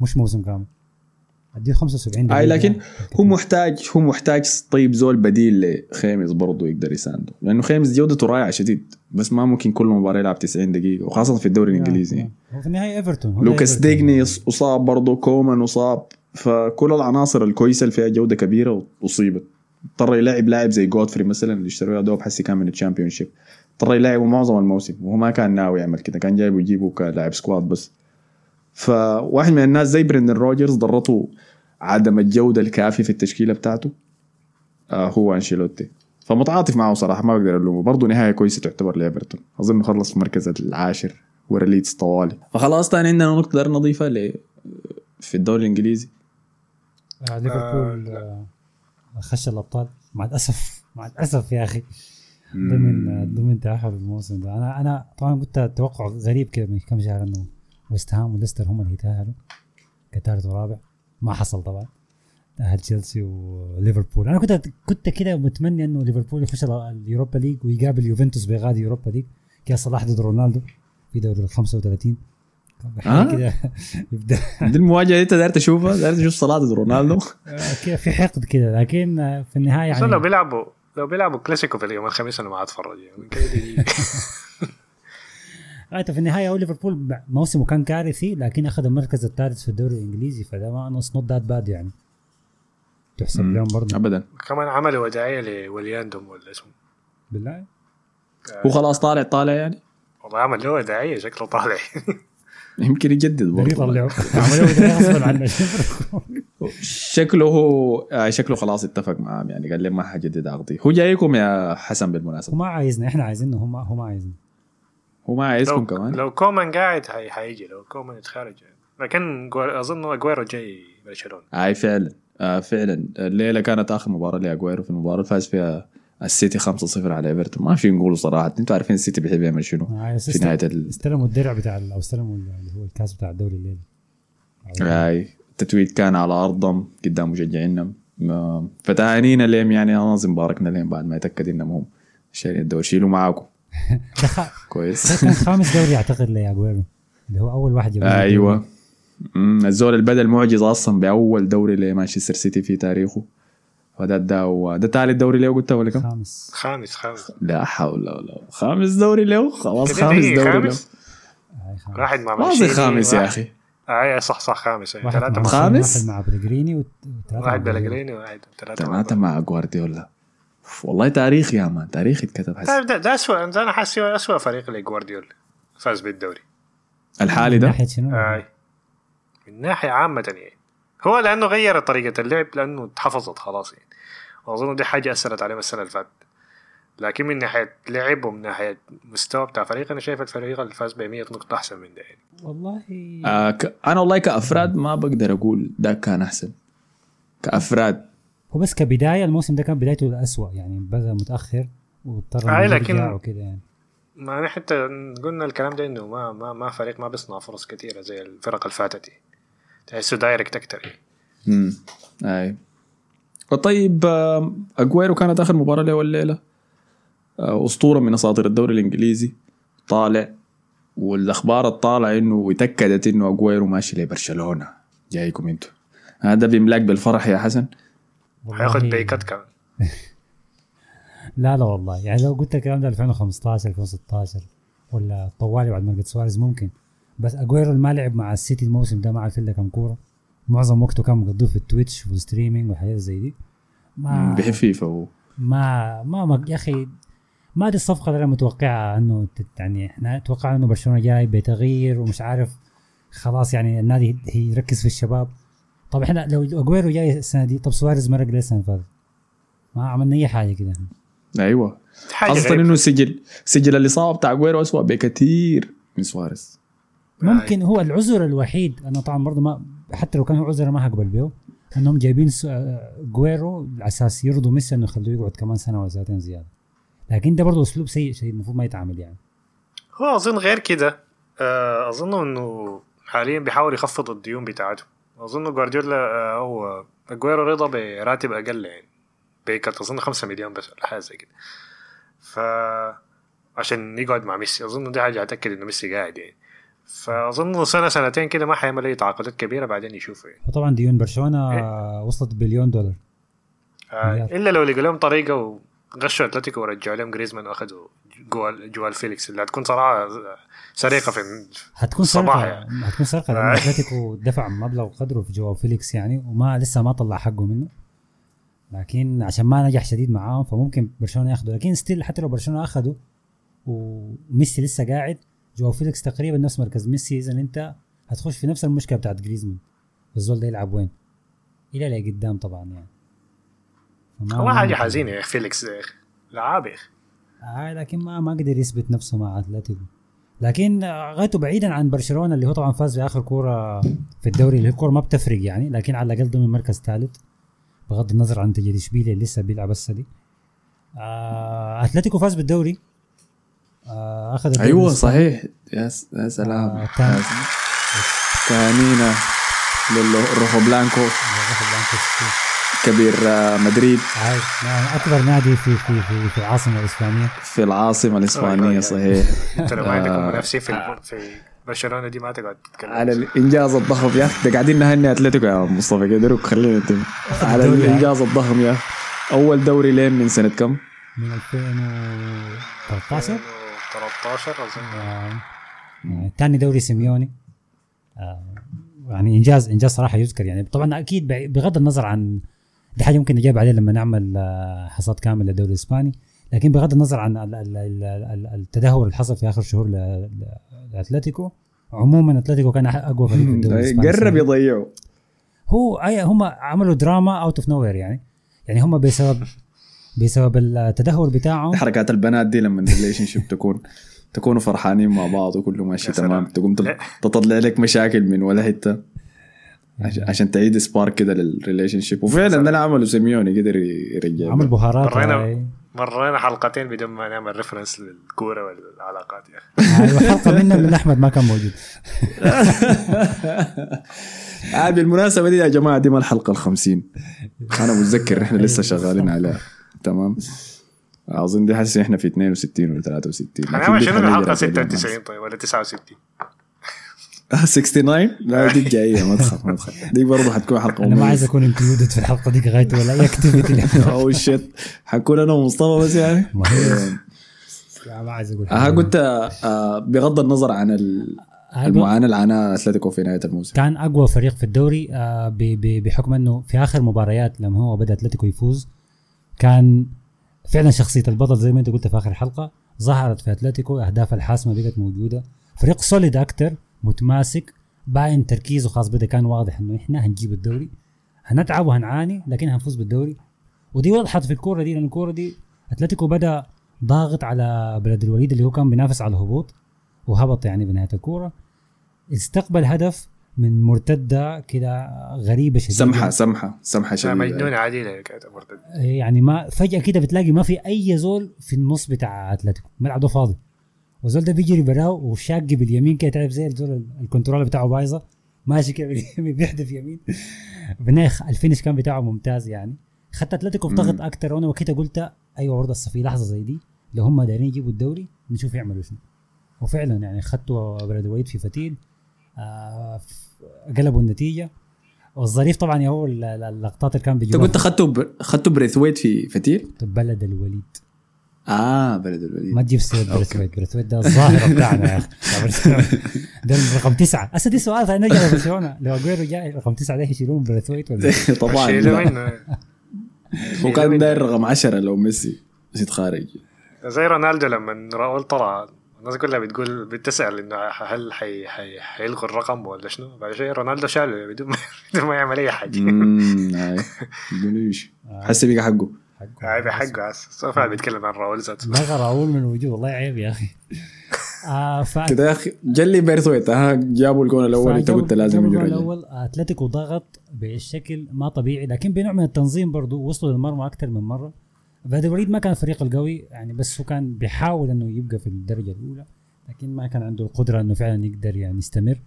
B: مش موسم كامل. اديه 75 دقيقة.
A: أي لكن هو محتاج هو محتاج طيب زول بديل لخيمس برضه يقدر يسانده لأنه خيمس جودته رائعة شديد بس ما ممكن كل مباراة يلعب 90 دقيقة وخاصة في الدوري الإنجليزي.
B: هو في النهاية إيفرتون
A: لوكاس. ديجني أصاب برضه كومان أصاب فكل العناصر الكويسة اللي فيها جودة كبيرة أصيبت. اضطر يلعب لاعب زي جودفري مثلا اللي اشتروه دوب حسي كان من ال Championship اضطر يلعبه معظم الموسم وهو ما كان ناوي يعمل كده كان جايبه يجيبه كلاعب squad بس. فواحد من الناس زي بريندن روجرز ضرته عدم الجودة الكافية في التشكيلة بتاعته آه هو أنشيلوتي. فمتعاطف معه صراحة ما بقدر ألومه. برضه نهاية كويسة تعتبر ليفرتون أظن خلص في المركز العاشر ورا ليدز طوالي. فخلاص تاني عندنا نقطة نضيفها ل في الدوري الإنجليزي.
B: آه ليفربول آه خش الأبطال. مع الأسف مع الأسف يا أخي. ضمن ضمن تأهل الموسم ده. أنا أنا طبعا قلت توقع غريب كده من كم شهر إنه ويست هام وليستر هم اللي يتاهلوا كثالث ورابع. ما حصل طبعا. تأهل تشيلسي وليفربول. أنا كنت كنت كده متمني إنه ليفربول يخش ال- ال Europa League ويقابل يوفنتوس بغادي Europa League. كده صلاح ضد رونالدو في دوري ال 35 كان
A: آه؟
B: كده يبدأ.
A: دي المواجهة دي أنت داير تشوفها. داير تشوف صلاح رونالدو.
B: كده في حقد كده. لكن آه، في النهاية
C: بس لو
B: يعني
C: بيلعبوا لو بيلعبوا كلاسيكو في اليوم الخميس أنا ما أتفرج يعني. دي-
B: انت في النهاية هو ليفربول موسمه كان كارثي لكن أخذ المركز الثالث في الدوري الإنجليزي فده ما نص not that bad يعني. تحسب. لهم برضه.
A: ابدا.
C: كمان عملوا وداعية لولياندوم ولا اسمه؟
B: بالله؟
A: هو خلاص طالع طالع يعني.
C: والله عمل له وداعية شكله طالع.
A: يمكن يجدد برضه.
B: يطلعوا
A: شكله هو آه شكله خلاص اتفق معاهم يعني قال لي ما حجدد عقدي هو جايكم يا حسن
B: هو
A: بالمناسبه
B: ما عايزنا إحنا عايزينه هو ما هو ما عايزنا.
A: هو ما عايزكم
C: لو,
A: كمان.
C: لو كومان قاعد هي حيجي لو كومان يتخرج لكن أظن أجويرو جاي برشلونة.
A: أي فعلا آه فعلا. الليلة كانت آخر مباراة لأجويرو في المباراة اللي فاز فيها السيتي 5-0 على إيفرتون. ما في نقول صراحة. أنتوا عارفين السيتي بيحب يعمل شنو؟
B: عايز
A: في نهاية ال...
B: استلموا الدرع بتاع ال- أو استلموا اللي هو الكاس بتاع الدوري الليلي
A: هاي التتويت كان على أرضهم قدام مشجعينا فتعانينا لهم يعني. لازم باركنا لهم بعد ما يتأكد إنهم هم شايلين الدوري شيلوا معاكم. كويس.
B: ده كان خامس دوري أعتقد لاجويرو اللي هو أول واحد جاب
A: أيوه. الزول اللي بدا المعجزه أصلا بأول دوري لمانشستر سيتي في تاريخه. وده ده هو- ده ثالث دوري له قلت ولا كم؟
B: خامس.
C: خامس خامس.
A: لا حول ولا قوة. خامس دوري له؟ خلاص خامس دوري له
C: خامس. واحد مع
A: ما
C: مانشيني،
A: زي خامس يا أخي.
C: اي صح صح خامس. ثلاثة
A: خامس؟
B: واحد مع بلغريني وثلاثة
C: واحد
B: مع
C: بلغريني. وواحد ثلاثة مع
A: جوارديولا. والله تاريخ يا مان تاريخ اتكتب حس
C: طيب ده, ده اسوء أنا حاسس هو اسوء فريق لجوارديولا فاز بالدوري.
A: الحالي
B: من
A: ده؟
B: ناحية شنو؟
C: أي. من ناحية عامة يعني. هو لأنه غير طريقة اللعب لأنه اتحفظت خلاص يعني. وأظن دي حاجة أثرت عليهم السنة اللي فاتت. لكن من ناحية لعب ومن ناحية مستوى بتاع فريق أنا شايف الفريق اللي فاز ب 100 نقطة أحسن من ده يعني.
B: والله.
A: آه ك... أنا والله كأفراد ما بقدر أقول ده كان أحسن. كأفراد.
B: هو بس كبداية الموسم ده كان بدايته الأسوأ يعني بدأ متأخر واضطر
C: لكن-
B: يرجع وكده يعني.
C: ما نحن حتى قلنا الكلام ده إنه ما ما ما فريق ما بيصنع فرص كثيره زي الفرق اللي فاتت دي. تحسه direct أكثر
A: امم أي. طيب آه، أجويرو كانت آخر مباراة له الليلة آه، أسطورة من أساطير الدوري الإنجليزي. طالع والأخبار الطالعة إنه اتاكدت إنه أجويرو ماشي لبرشلونة. جايكم أنتوا. هذا بيملاك بالفرح يا حسن.
C: حياخد pay cut كمان.
B: لا لا والله. يعني لو قلت الكلام ده 2015 2016 ولا طوالي بعد ما لقيت سواريز ممكن. بس أجويرو ما لعب مع السيتي الموسم ده ما عارف إلا كم كورة. معظم وقته كان مقضيه في ال Twitch وال streaming وحاجات زي دي. ما
A: بيحب فيفا هو.
B: ما ما, ما يا أخي ما دي الصفقة اللي أنا متوقعها إنه يعني إحنا توقعنا إنه برشلونة جاي بتغيير ومش عارف خلاص يعني النادي يركز في الشباب. طب إحنا لو أجويرو جاي السنة دي طب سواريز مرق ليه السنة اللي فاتت؟ ما عملنا أي حاجة كده
A: أيوه.
C: غريبة.
A: إنه سجل سجل الاصابه بتاع أجويرو اسوء بكثير من سواريز.
B: ممكن هو العذر الوحيد أنا طبعا برضه ما حتى لو كان هو عذر ما هقبل به إنهم جايبين جويرو على أساس يرضوا ميسي إنه يخلوه يقعد كمان سنة ولا سنتين زيادة. لكن ده برضه أسلوب سيء شيء المفروض ما يتعامل يعني.
C: هو أظن غير كده آه، اظن إنه حاليا بيحاول يخفض الديون بتاعته. أظن جوارديولا آه، هو أجويرو رضا براتب أقل يعني. pay cut أظن 5 مليون بس ولا حاجة زي كده. ف عشان يقعد مع ميسي أظن دي حاجة اتاكد إنه ميسي قاعد يعني. فأظن سنة سنتين كده ما حيعمل أي تعاقدات كبيرة بعدين يشوفه يعني.
B: وطبعا ديون برشلونة آه، وصلت بليون دولار.
C: آه. إلا لو لقوا لهم طريقة وغشوا أتلتيكو ورجعوا لهم جريزمان وأخذوا جواو جواو فيليكس اللي هتكون صراحة سرقة في
B: هتكون سرقة
C: يعني.
B: هتكون سرقة لأن أتلتيكو دفع مبلغ قدره في جواو فيليكس يعني وما لسه ما طلع حقه منه. لكن عشان ما نجح شديد معاهم فممكن برشلونة ياخده. لكن still حتى لو برشلونة أخده وميسي لسه قاعد جواو فيليكس تقريبا نفس مركز ميسي إذا أنت هتخش في نفس المشكلة بتاعت جريزمان. الزول ده يلعب وين؟ إلى لقدام طبعا يعني.
C: هو
B: ما حاجة.
C: حزينة يا أخي فيليكس يا أخي. لعاب يا أخي.
B: آه لكن ما ما قدر يثبت نفسه مع أتلتيكو. لكن غايته بعيدا عن برشلونة اللي هو طبعا فاز بآخر كورة في الدوري. اللي هي الكورة ما بتفرق يعني لكن على الأقل ضمن مركز ثالث بغض النظر عن نتيجه اشبيليا اللي لسه بيلعب هسه دي. آه أتلتيكو فاز بالدوري. آه أخذ الدوري أيوه.
A: صحيح. يا سلام.
B: آه، تاني.
A: كانينا للروخو بلانكو كبير آه، مدريد.
B: عارف، نعم، أكبر نادي في في في, في العاصمة الإسبانية.
A: في
C: العاصمة
A: الإسبانية
C: أيوة.
A: صحيح.
C: أنت لو ما عندكم
A: آه.
C: منافسين في في برشلونة دي ما تقعد تتكلم.
A: على الإنجاز الضخم يا أخي. قاعدين نهني أتلتيكو يا مصطفى قدروا خلينا نتم على
B: يعني.
A: الإنجاز الضخم يا. أول دوري لين من سنة كم؟
B: من 2013
C: 13 أظن.
B: آه، تاني دوري سيميوني. آه، يعني إنجاز إنجاز صراحة يذكر يعني. طبعا أكيد بغض النظر عن دي حاجة ممكن نجاوب عليها لما نعمل آه، حصاد كامل للدوري الإسباني لكن بغض النظر عن ال- ال- ال- ال- التدهور اللي حصل في آخر شهور لأتلتيكو عموما أتلتيكو كان أقوى فريق في الدوري الإسباني
A: قرب. يضيعوا
B: هو هم عملوا دراما out of nowhere يعني يعني هم بسبب بسبب التدهور بتاعهم
A: حركات البنات دي لما ال relationship تكون تكونوا فرحانين مع بعض وكله ماشي. تمام تقوم. تطلع لك مشاكل من ولا حتة عش- عشان تعيد spark كده لل relationship وفعلا ده اللي عمله سيميوني قدر يرجع.
B: عمل بهارات
C: مرينا. مرينا حلقتين بدون ما نعمل reference للكورة والعلاقات يا أخي.
B: أيوه حلقة منها من أحمد ما كان موجود.
A: آه بالمناسبة دي يا جماعة دي ما الحلقة الخمسين. أنا متذكر إحنا لسه شغالين عليها. تمام؟ أظن دي حاسس إحنا في 62 ولا 63 لكن
C: هنعمل
A: دي
C: شنو الحلقة
A: على بالي
C: 96 طيب ولا 69
A: آه، 69 لا دي جاية ما تخاف ما تخاف. دي برضه حتكون حلقة
B: أنا ما عايز أكون included في الحلقة دي غايته ولا أي activity
A: أو shit حكون أنا ومصطفى بس يعني؟
B: ما عايز
A: أقول. قلت آه، بغض النظر عن ال- المعاناة اللي عاناها أتلتيكو في نهاية الموسم.
B: كان أقوى فريق في الدوري آه، بحكم إنه في آخر مباريات لما هو بدأ اتلتيكو يفوز كان فعلا شخصية البطل زي ما أنت قلت في آخر حلقة ظهرت في اتلتيكو أهداف الحاسمة بقت موجودة. فريق solid أكتر متماسك باين تركيزه خلاص بدا كان واضح إنه إحنا هنجيب الدوري. هنتعب وهنعاني لكن هنفوز بالدوري. ودي وضحت في الكورة دي لأن الكورة دي أتلتيكو بدأ ضاغط على بلد الوليد اللي هو كان بينافس على الهبوط وهبط يعني بنهايه الكورة. استقبل هدف من مرتدة كده غريبة شديدة.
A: سمحة سمحة
C: لا،
A: شديدة.
C: مجنونة عديله كانت مرتد
B: يعني ما فجأة كده بتلاقي ما في أي زول في النص بتاع أتلتيكو. الملعب ده فاضي. والزول ده بيجري براه وشاق باليمين كده تعرف زي الزول ال control بتاعه بايظة؟ ماشي كده باليمين بيحدف يمين. بالنهايه ال finish كان بتاعه ممتاز يعني. خدت أتلتيكو في ضغط أكتر وأنا وقتها قلت أيوه برضه في لحظة زي دي لو هم دايرين يجيبوا الدوري نشوف يعملوا شنو. وفعلا يعني خدتوا بريثويت في فتيل آه قلبوا النتيجة. والظريف طبعا يا هو اللقطات اللي كان
A: أنت
B: بيجيبوها
A: قلت خدته. خدته بريثويت في فتيل؟
B: بلد الوليد.
A: آه بلد الوليد.
B: ما تجيب سيرة بريثويت بريثويت ده الظاهرة بتاعنا يا أخي. ده رقم تسعة. هسه دي سؤال ثاني نرجع لبرشلونة. لو أجويرو جاي رقم تسعة ده يشيلون بريثويت ولا
A: طبعا. هو كان داير رقم 10 لو ميسي ميسي خارج
C: زي رونالدو لما راؤول طلع الناس كلها بتقول بتسأل إنه هل حي حي حيلغوا الرقم ولا شنو؟ بعد شوي رونالدو شاله بدون ما بدون ما يعمل أي حاجة.
A: امم هاي. قوليش حسي بقى حقه.
C: هاي بحقه هسه سوف بيتكلم عن راؤول ذاته
B: لغى راؤول من الوجود والله عيب يا أخي. آه ف
A: كده يا أخي جلي بريثويت ها جابوا الجون الأول
B: أنت
A: قلت لازم
B: الجول. الأول. أتلتيكو ضغط بشكل ما طبيعي لكن بنوع من التنظيم برضو وصلوا للمرمى أكثر من مرة. الوليد ما كان الفريق القوي يعني بس هو كان بيحاول إنه يبقى في الدرجة الأولى لكن ما كان عنده القدرة إنه فعلا يقدر يعني يستمر.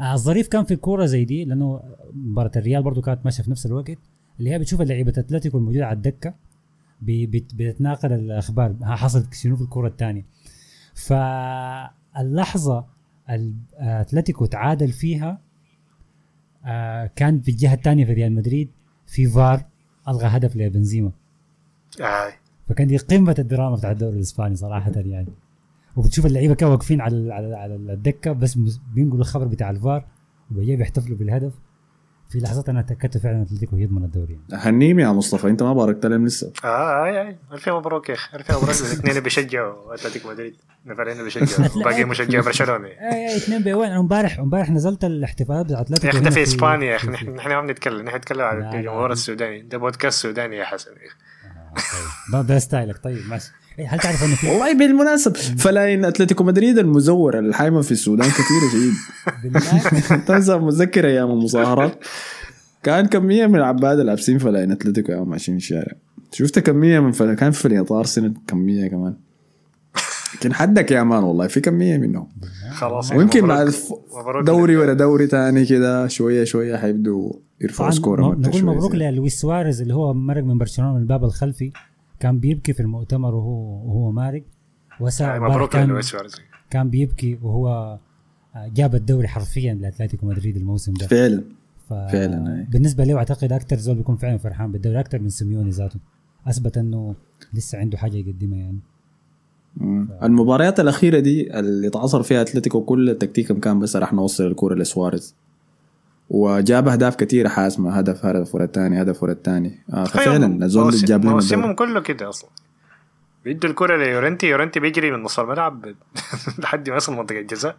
B: آه الظريف كان في الكوره زي دي لأنه مباراة الريال برضو كانت ماشية في نفس الوقت. اللي هي بتشوف لعيبه أتلتيكو الموجودة على الدكة بتتناقل الأخبار. ها حصلت شنو في الكوره الثانية. فاللحظة ال- أتلتيكو تعادل فيها آه، كان في الجهة الثانية في ريال مدريد في فار ألغى هدف لبنزيما.
C: هاي
B: فكان دي قمة الدراما بتاع الدوري الإسباني صراحة يعني. وبتشوف اللعيبة كانوا واقفين على على على الدكة بس بينقلوا الخبر بتاع الفار وبيجي بيحتفلوا بالهدف. في لحظات أنا تأكدت فعلا أتلتيكو يضمن الدوري يعني.
A: هنيم يا مصطفى أنت ما باركت لهم لسه.
C: آه هاي هاي الف مبروك يا أخي الف مبروك. الاثنين بيشجعوا أتلتيكو مدريد الفريقين بيشجعوا وباقي مشجع برشلونة.
B: اي اي اثنين أنا امبارح امبارح نزلت الاحتفالات بتاع أتلتيكو
C: يا أخي ده
B: هنا
C: في إسبانيا يا
B: أخي
C: نحن نحن ما بنتكلم نحن نتكلم
B: لا.
C: الجمهور السوداني. ده بودكاست سوداني يا حسن يا أخي.
B: ده, ده style ك. طيب ماشي. هل تعرف إنه في
A: والله بالمناسبة فلاين أتلتيكو مدريد المزور الحايمة في السودان كثيرة شديد
B: بالله
A: تنسى متذكر أيام المظاهرات. كان كمية من العباد لابسين فلاين أتلتيكو يوم ماشيين في الشارع. شفت كمية من فلا كان في فلاين أرسنال كمية كمان. لكن حدك يا مان والله في كمية منهم.
C: خلاص يعني
A: ويمكن
C: مبروك.
A: بعد دوري ورا دوري تاني كده شوية شوية حيبدوا يرفعوا سكور
B: نقول مبروك للويس سواريز اللي هو مرق من برشلونة من الباب الخلفي. كان بيبكي في المؤتمر وهو وهو مارق. وسا
C: هاي
B: امبارح
C: مبروك
B: كان كان بيبكي وهو آه، جاب الدوري حرفيا لأتلتيكو مدريد الموسم ده.
A: فعلا.
B: ف...
A: فعلا،.
B: بالنسبة له أعتقد أكثر زول بيكون فعلا فرحان بالدوري أكثر من سيميوني ذاته. أثبت إنه لسه عنده حاجة يقدمها يعني.
A: مم. المباريات الأخيرة دي اللي تعصر فيها أتلتيكو كل تكتيكهم كان بس راح نوصل الكرة لسواريز. وجاب أهداف كثيرة حاسمة هدف هدف ورا الثاني هدف ورا الثاني. آه ففعلا الزول اللي جاب لنا
C: موسمهم. كله كده أصلا. بيدوا الكرة ليورنتي يورنتي بيجري من نص الملعب لحد ما يصل منطقة الجزاء.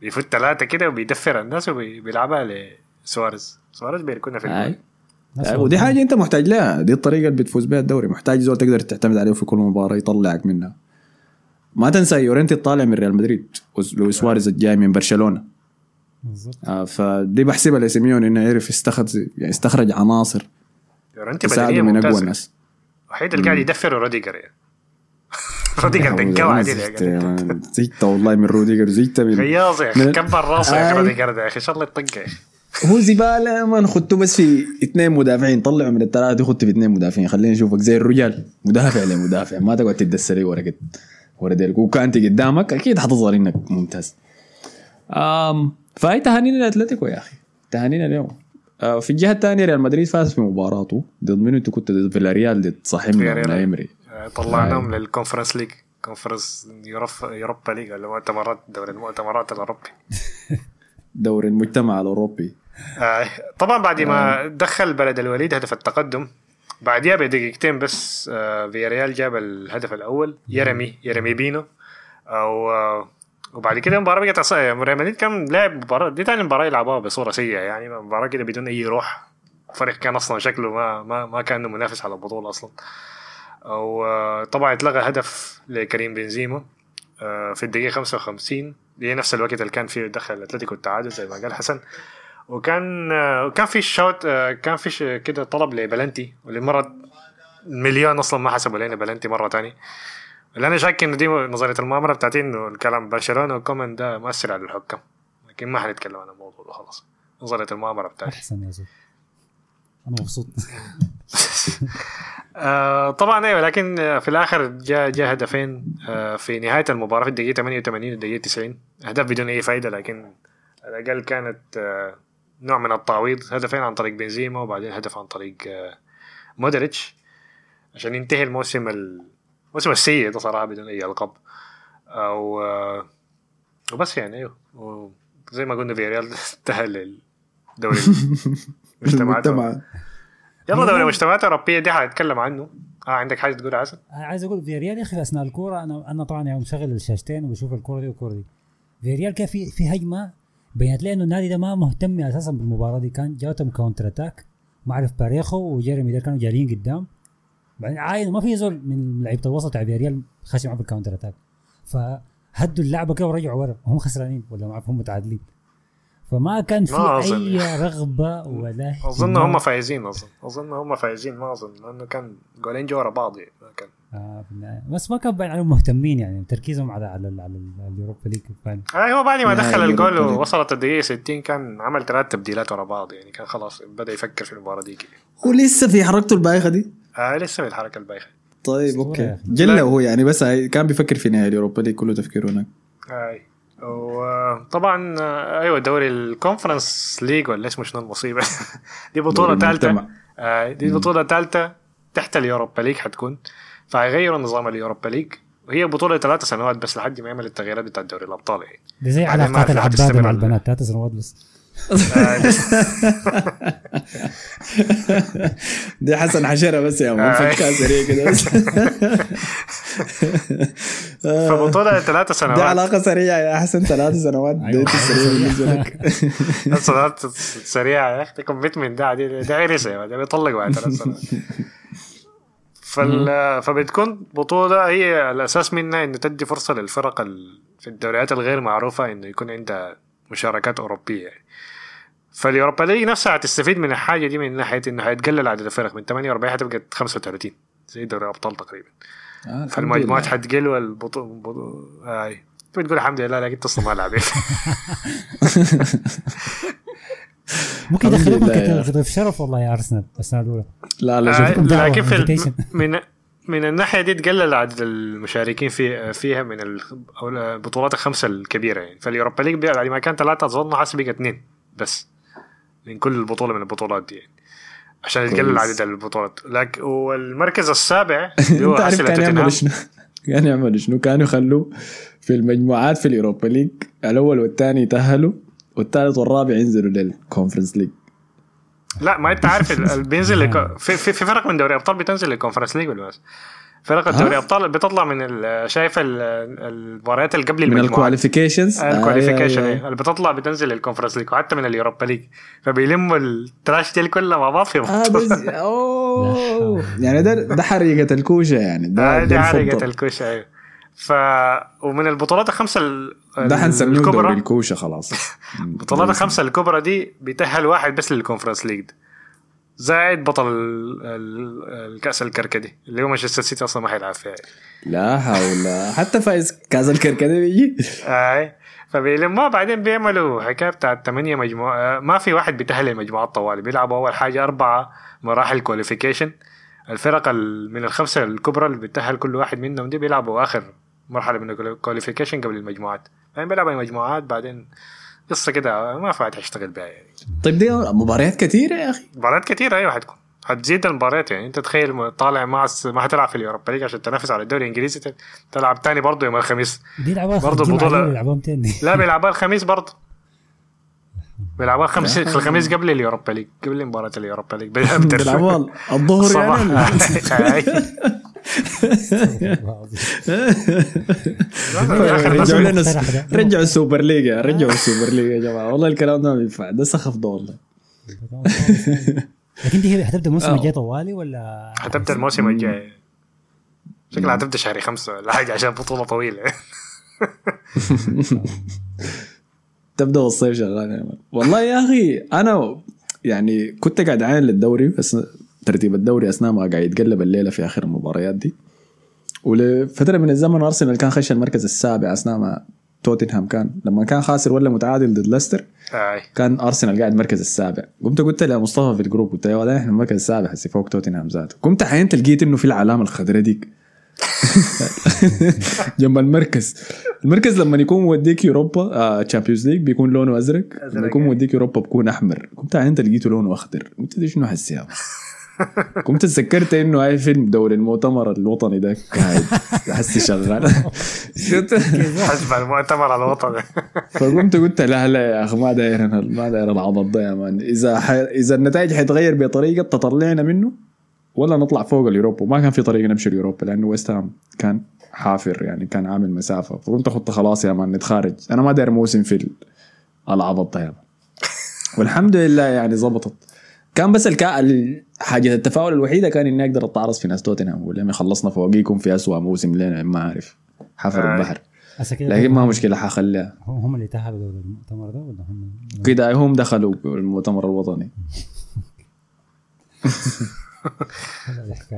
C: بيفوت ثلاثة كده وبيدفر الناس وبيلعبها لسواريز. سواريز بيركونا في الجول.
A: ودي حاجة أنت محتاج لها. دي الطريقة اللي بتفوز بها الدوري. محتاج زول تقدر تعتمد عليه في كل مباراة يطلعك منها. ما تنسى يورنتي طالع من ريال مدريد لويس سواريز الجاي من برشلونة. آه فدي بحسبها لسيميون إنه يعرف يستخرج يعني يستخرج عناصر
C: يورنتي
A: من
C: أقوى
A: الناس.
C: الوحيد اللي قاعد يدفر روديجر يعني. روديجر دقاه عديل يا
A: زيت والله من روديجر زيت من
C: غياظ يا أخي
A: من-
C: كبر راسه يا أخي
A: آي.
C: روديجر ده يا أخي ان شاء الله يطق يا أخي.
A: هو زبالة ما خدته بس في اثنين مدافعين. طلعوا من الثلاثة خدته في اثنين مدافعين. خلينا نشوفك. زي الرجال مدافع لمدافع. ما تقعد تدسلي ورا كده ورا ديلك. وكانت قدامك أكيد حتظهر إنك ممتاز. آم فهي تهانينا لأتلتيكو يا أخي. تهانينا اليوم. آه في الجهة الثانية ريال مدريد فاز في مباراته. ضد منو انت كنت؟ ضد فيلاريال ضد صاحبنا. من ايمري
C: آه، طلعناهم لل Conference League Conference يوروب Europa League ولا مؤتمرات دوري المؤتمرات الأوروبي.
A: دوري المجتمع الأوروبي.
C: آه، طبعا بعد ما دخل بلد الوليد هدف التقدم. بعديها بدقيقتين بس آه، فياريال جاب الهدف الأول. يرمي يرمي بينو. أو آه، وبعد كده المباراه بقت ريال مدريد كان لعب مباراه دي تاني مباراة يلعبوها بصورة سيئة يعني مباراة كده بدون أي روح. فريق كان أصلا شكله ما ما ما كان منافس على البطولة أصلا. وطبعا اتلغى هدف لكريم بنزيما آه، في الدقيقة 55 اللي هي نفس الوقت اللي كان فيه دخل اتلتيكو التعادل زي ما قال حسن. وكان آه، كان في شوت آه، كان في كده طلب لبلنتي ولمرة مليون أصلا ما حسبوا لنا بلنتي مرة تاني. اللي أنا شاك إنه دي نظرية المؤامرة بتاعتي إنه الكلام برشلونة وكومان ده مؤثر على الحكام. لكن ما حنتكلم عن الموضوع ده خلاص. نظرية المؤامرة بتاعتي.
B: أحسن يا زلمه أنا مبسوط.
C: آه طبعا أيوه لكن في الآخر جاء جاء هدفين آه في نهاية المباراة في الدقيقة 88 والدقيقة 90 اهداف بدون أي فائده لكن على الأقل كانت آه نوع من التعويض. هدفين عن طريق بنزيما وبعدين هدف عن طريق مودريتش. عشان ينتهي الموسم الموسم السيء ده صراحة بدون أي ألقاب. أو آه وبس يعني أيوه. وزي ما قلنا في ريال تاهل للدوري المجتمعات.
A: المجتمع.
C: يلا دوري المجتمعات الأوروبية دي حنتكلم عنه. آه عندك حاجة تقولها حسن؟
B: عايز أقول في ريال يا أخي أثناء الكورة أنا أنا طبعا يعني مشغل الشاشتين وبشوف الكورة دي والكوره دي. في ريال كان في في هجمة بينت لي إنه النادي ده ما مهتم أساسا بالمباراة دي. كان جاتهم counter attack ما أعرف باريخو وجيرمي ده كانوا جاريين قدام. بعدين عاين ما في زول من لعيبة الوسط تاع ريال خشي معاه في ال counter attack فهدوا اللعبة كده ورجعوا ورا وهم خسرانين ولا ما هم متعادلين فما كان في. أي رغبة ولا أظن.
C: هم فايزين أظن أظن هم فايزين ما أظن لأنه كان جولين جو ورا بعض يعني ما كان
B: آه في النهاية. بس ما كان باين عليهم مهتمين يعني تركيزهم على على على, على ال Europa League
C: آه هو بعد ما دخل الجول. ووصلت الدقيقة 60 كان عمل ثلاث تبديلات ورا بعض يعني كان خلاص بدأ يفكر في المباراة دي كده.
A: ولسه في حركته البايخة دي
C: آه لسه في الحركة البايخه
A: طيب
B: okay.
A: جله هو يعني بس هاي- كان بيفكر في نهائي ال Europa League كله تفكيره هناك
C: اي وطبعا آه، أيوه دوري ال Conference League ولا اسمه شنو المصيبه دي
A: بطولة
C: ثالثه. آه، دي بطولة ثالثه تحت ال Europa League حتكون. فهيغيروا نظام ال Europa League. وهي بطولة ثلاث سنوات بس لحد ما يعمل التغييرات بتاعت دوري الأبطال. يعني
B: دي زي علاقات
C: حتستمر
B: مع البنات. ثلاث سنوات بس.
A: دي حسن حشرة بس يا man
C: آه.
A: فكها سريع كده بس آه،
C: فبطوله ثلاث
A: دي
C: سنوات
A: علاقة سريعة يا حسن ثلاث سنوات
B: أيوة.
A: date سريع بالنسبة لك
C: سريعة يا أخي commitment ده دي ده man، ده بيطلق بعد ثلاث سنوات فال... فبتكون بطولة هي الأساس منها إنه تدي فرصة للفرق. في الدوريات الغير معروفة إنه يكون عندها مشاركات أوروبية يعني. فال Europa League نفسها هتستفيد من الحاجة دي من ناحية إنه هيتقلل عدد الفرق. من 48 هتبقى 35 زي دوري الأبطال تقريبا.
A: آه،
C: فالمجموعات. حتقل والبطولة بطو... آي. بتقول الحمد لله لكن تصل ما لعبت.
B: ممكن يدخلوكم كضيف شرف والله يا أرسنال السنة الاولى
A: لا لا
C: آه، لكن في من من الناحية دي تقلل عدد المشاركين في فيها من البطولات الخمسة الكبيرة يعني. فال Europa League بعد ما كان ثلاثة أظن حاسس بقى اثنين بس. من كل بطوله من البطولات دي يعني عشان
A: كويس.
C: عدد البطولات لك والمركز السابع اللي هو توتنهام.
A: يعملوا شنو؟ كان يعملوا شنو؟ كانوا يخلوا في المجموعات في ال Europa League الأول والثاني يتأهلوا والثالث والرابع ينزلوا لل Conference League
C: لا ما أنت عارف بينزل في, في, في فرق من دوري ابطال بتنزل لل Conference League ولا بس فرق الدوري ابطال بتطلع من ال- شايف ال- المباريات اللي قبل
A: من
C: ال
A: qualifications
C: ال qualification اللي بتطلع بتنزل ال Conference League وحتى من ال Europa League فبيلموا ال trash دي كلها مع بعض في آه.
A: بس أوه. يعني ده ده حريقة الكوشة يعني ده
C: آه، دي
A: ده الفضل.
C: الكوشة أيوه. ف ومن البطولات الخمسة ال-
A: ده حنسميه
C: الكبرى.
A: الكوشة خلاص.
C: البطولات الخمسة الكبرى دي بيتأهل واحد بس لل Conference League ده. زائد بطل ال- ال- الكأس الكركدي اللي هو مانشستر سيتي أصلا ما حيلعب فيها.
A: لا حول حتى فايز كأس الكركدي بيجي.
C: أي فبيلموها بعدين بيعملوا حكاية بتاعت ثمانيه مجموعه ما في واحد بيتاهل المجموعات طوالي بيلعبوا أول حاجة أربعة مراحل qualification الفرق ال- من الخمسة الكبرى اللي بيتاهل كل واحد منهم دي بيلعبوا آخر مرحلة من ال qualification قبل المجموعات. بعدين بيلعبوا المجموعات بعدين قصة كده ما في واحد حيشتغل بها يعني.
A: طيب دي مباريات كثيرة يا أخي.
C: مباريات كثيرة أيوه حتكون حتزيد المباريات يعني. أنت تخيل طالع مع ما حتلعب في ال Europa League عشان تنافس على الدوري الإنجليزي تلعب تاني برضه يوم الخميس.
B: دي لعبوها
C: برضو
B: الجمعة
C: البطولة-
B: الأولى لعبوها تاني.
C: لا بيلعبوها الخميس برضه. بيلعبوها الخميس الخميس قبل ال Europa League قبل مباراة ال Europa League.
A: بيلعبوها الظهر يعني رجعوا لنا. رجعوا ال Super League يا رجعوا ال Super League يا جماعة والله الكلام ده ما بينفع ده سخف ده والله
B: لكن دي هي حتبدأ الموسم. الجاي طوالي ولا
C: حتبدأ الموسم الجاي شكلها حتبدأ شهر خمسة ولا حاجة عشان بطولة طويلة
A: تبدأ الصيف شغال. والله يا أخي أنا يعني كنت قاعد عاين للدوري بس ترتيب الدوري أثناء ما قاعد يتقلب الليلة في آخر المباريات دي. ولفتره من الزمن أرسنال كان خش المركز السابع أثناء ما توتنهام كان. لما كان خاسر ولا متعادل ضد ليستر كان أرسنال قاعد المركز السابع. قمت قلت لمصطفى في الجروب قلت له إحنا المركز السابع هسي فوق توتنهام ذاته. قمت حينت لقيت إنه في العلامه الخضراء ديك. جنب المركز. المركز لما يكون موديك Europa Champions League بيكون لونه أزرق. لما يكون. موديك Europa بيكون أحمر. قمت انت لقيته لونه أخضر. قلت دي شنو هذا؟ قمت تذكرت إنه هاي فيلم دوري المؤتمر الوطني ده. قاعد حسي شغال. شفت
C: حسب المؤتمر الوطني.
A: فقمت قلت لا لا يا أخي ما داير أنا ما داير العبط ده يا man. إذا ح... إذا النتائج حتغير بطريقة تطلعنا منه ولا نطلع فوق اليوروبا. وما كان في طريقة نمشي اليوروبا لأنه ويست هام كان حافر يعني كان عامل مسافة. فقمت أخذت خلاص يا مان نتخارج. أنا ما داير موسم في ال- العبط ده يا مان. والحمد لله يعني زبطت. كان بس الكا حاجة التفاؤل الوحيده كان إني أقدر اتعرض في ناس توتنهام ولا ما خلصنا فوقيكم في أسوأ موسم لنا ما أعرف. حفر
C: آه.
A: البحر. لكن ما مشكلة حخليها.
B: هم اللي تاهلوا دوري المؤتمر ده ولا هم
A: كده هم دخلوا المؤتمر الوطني.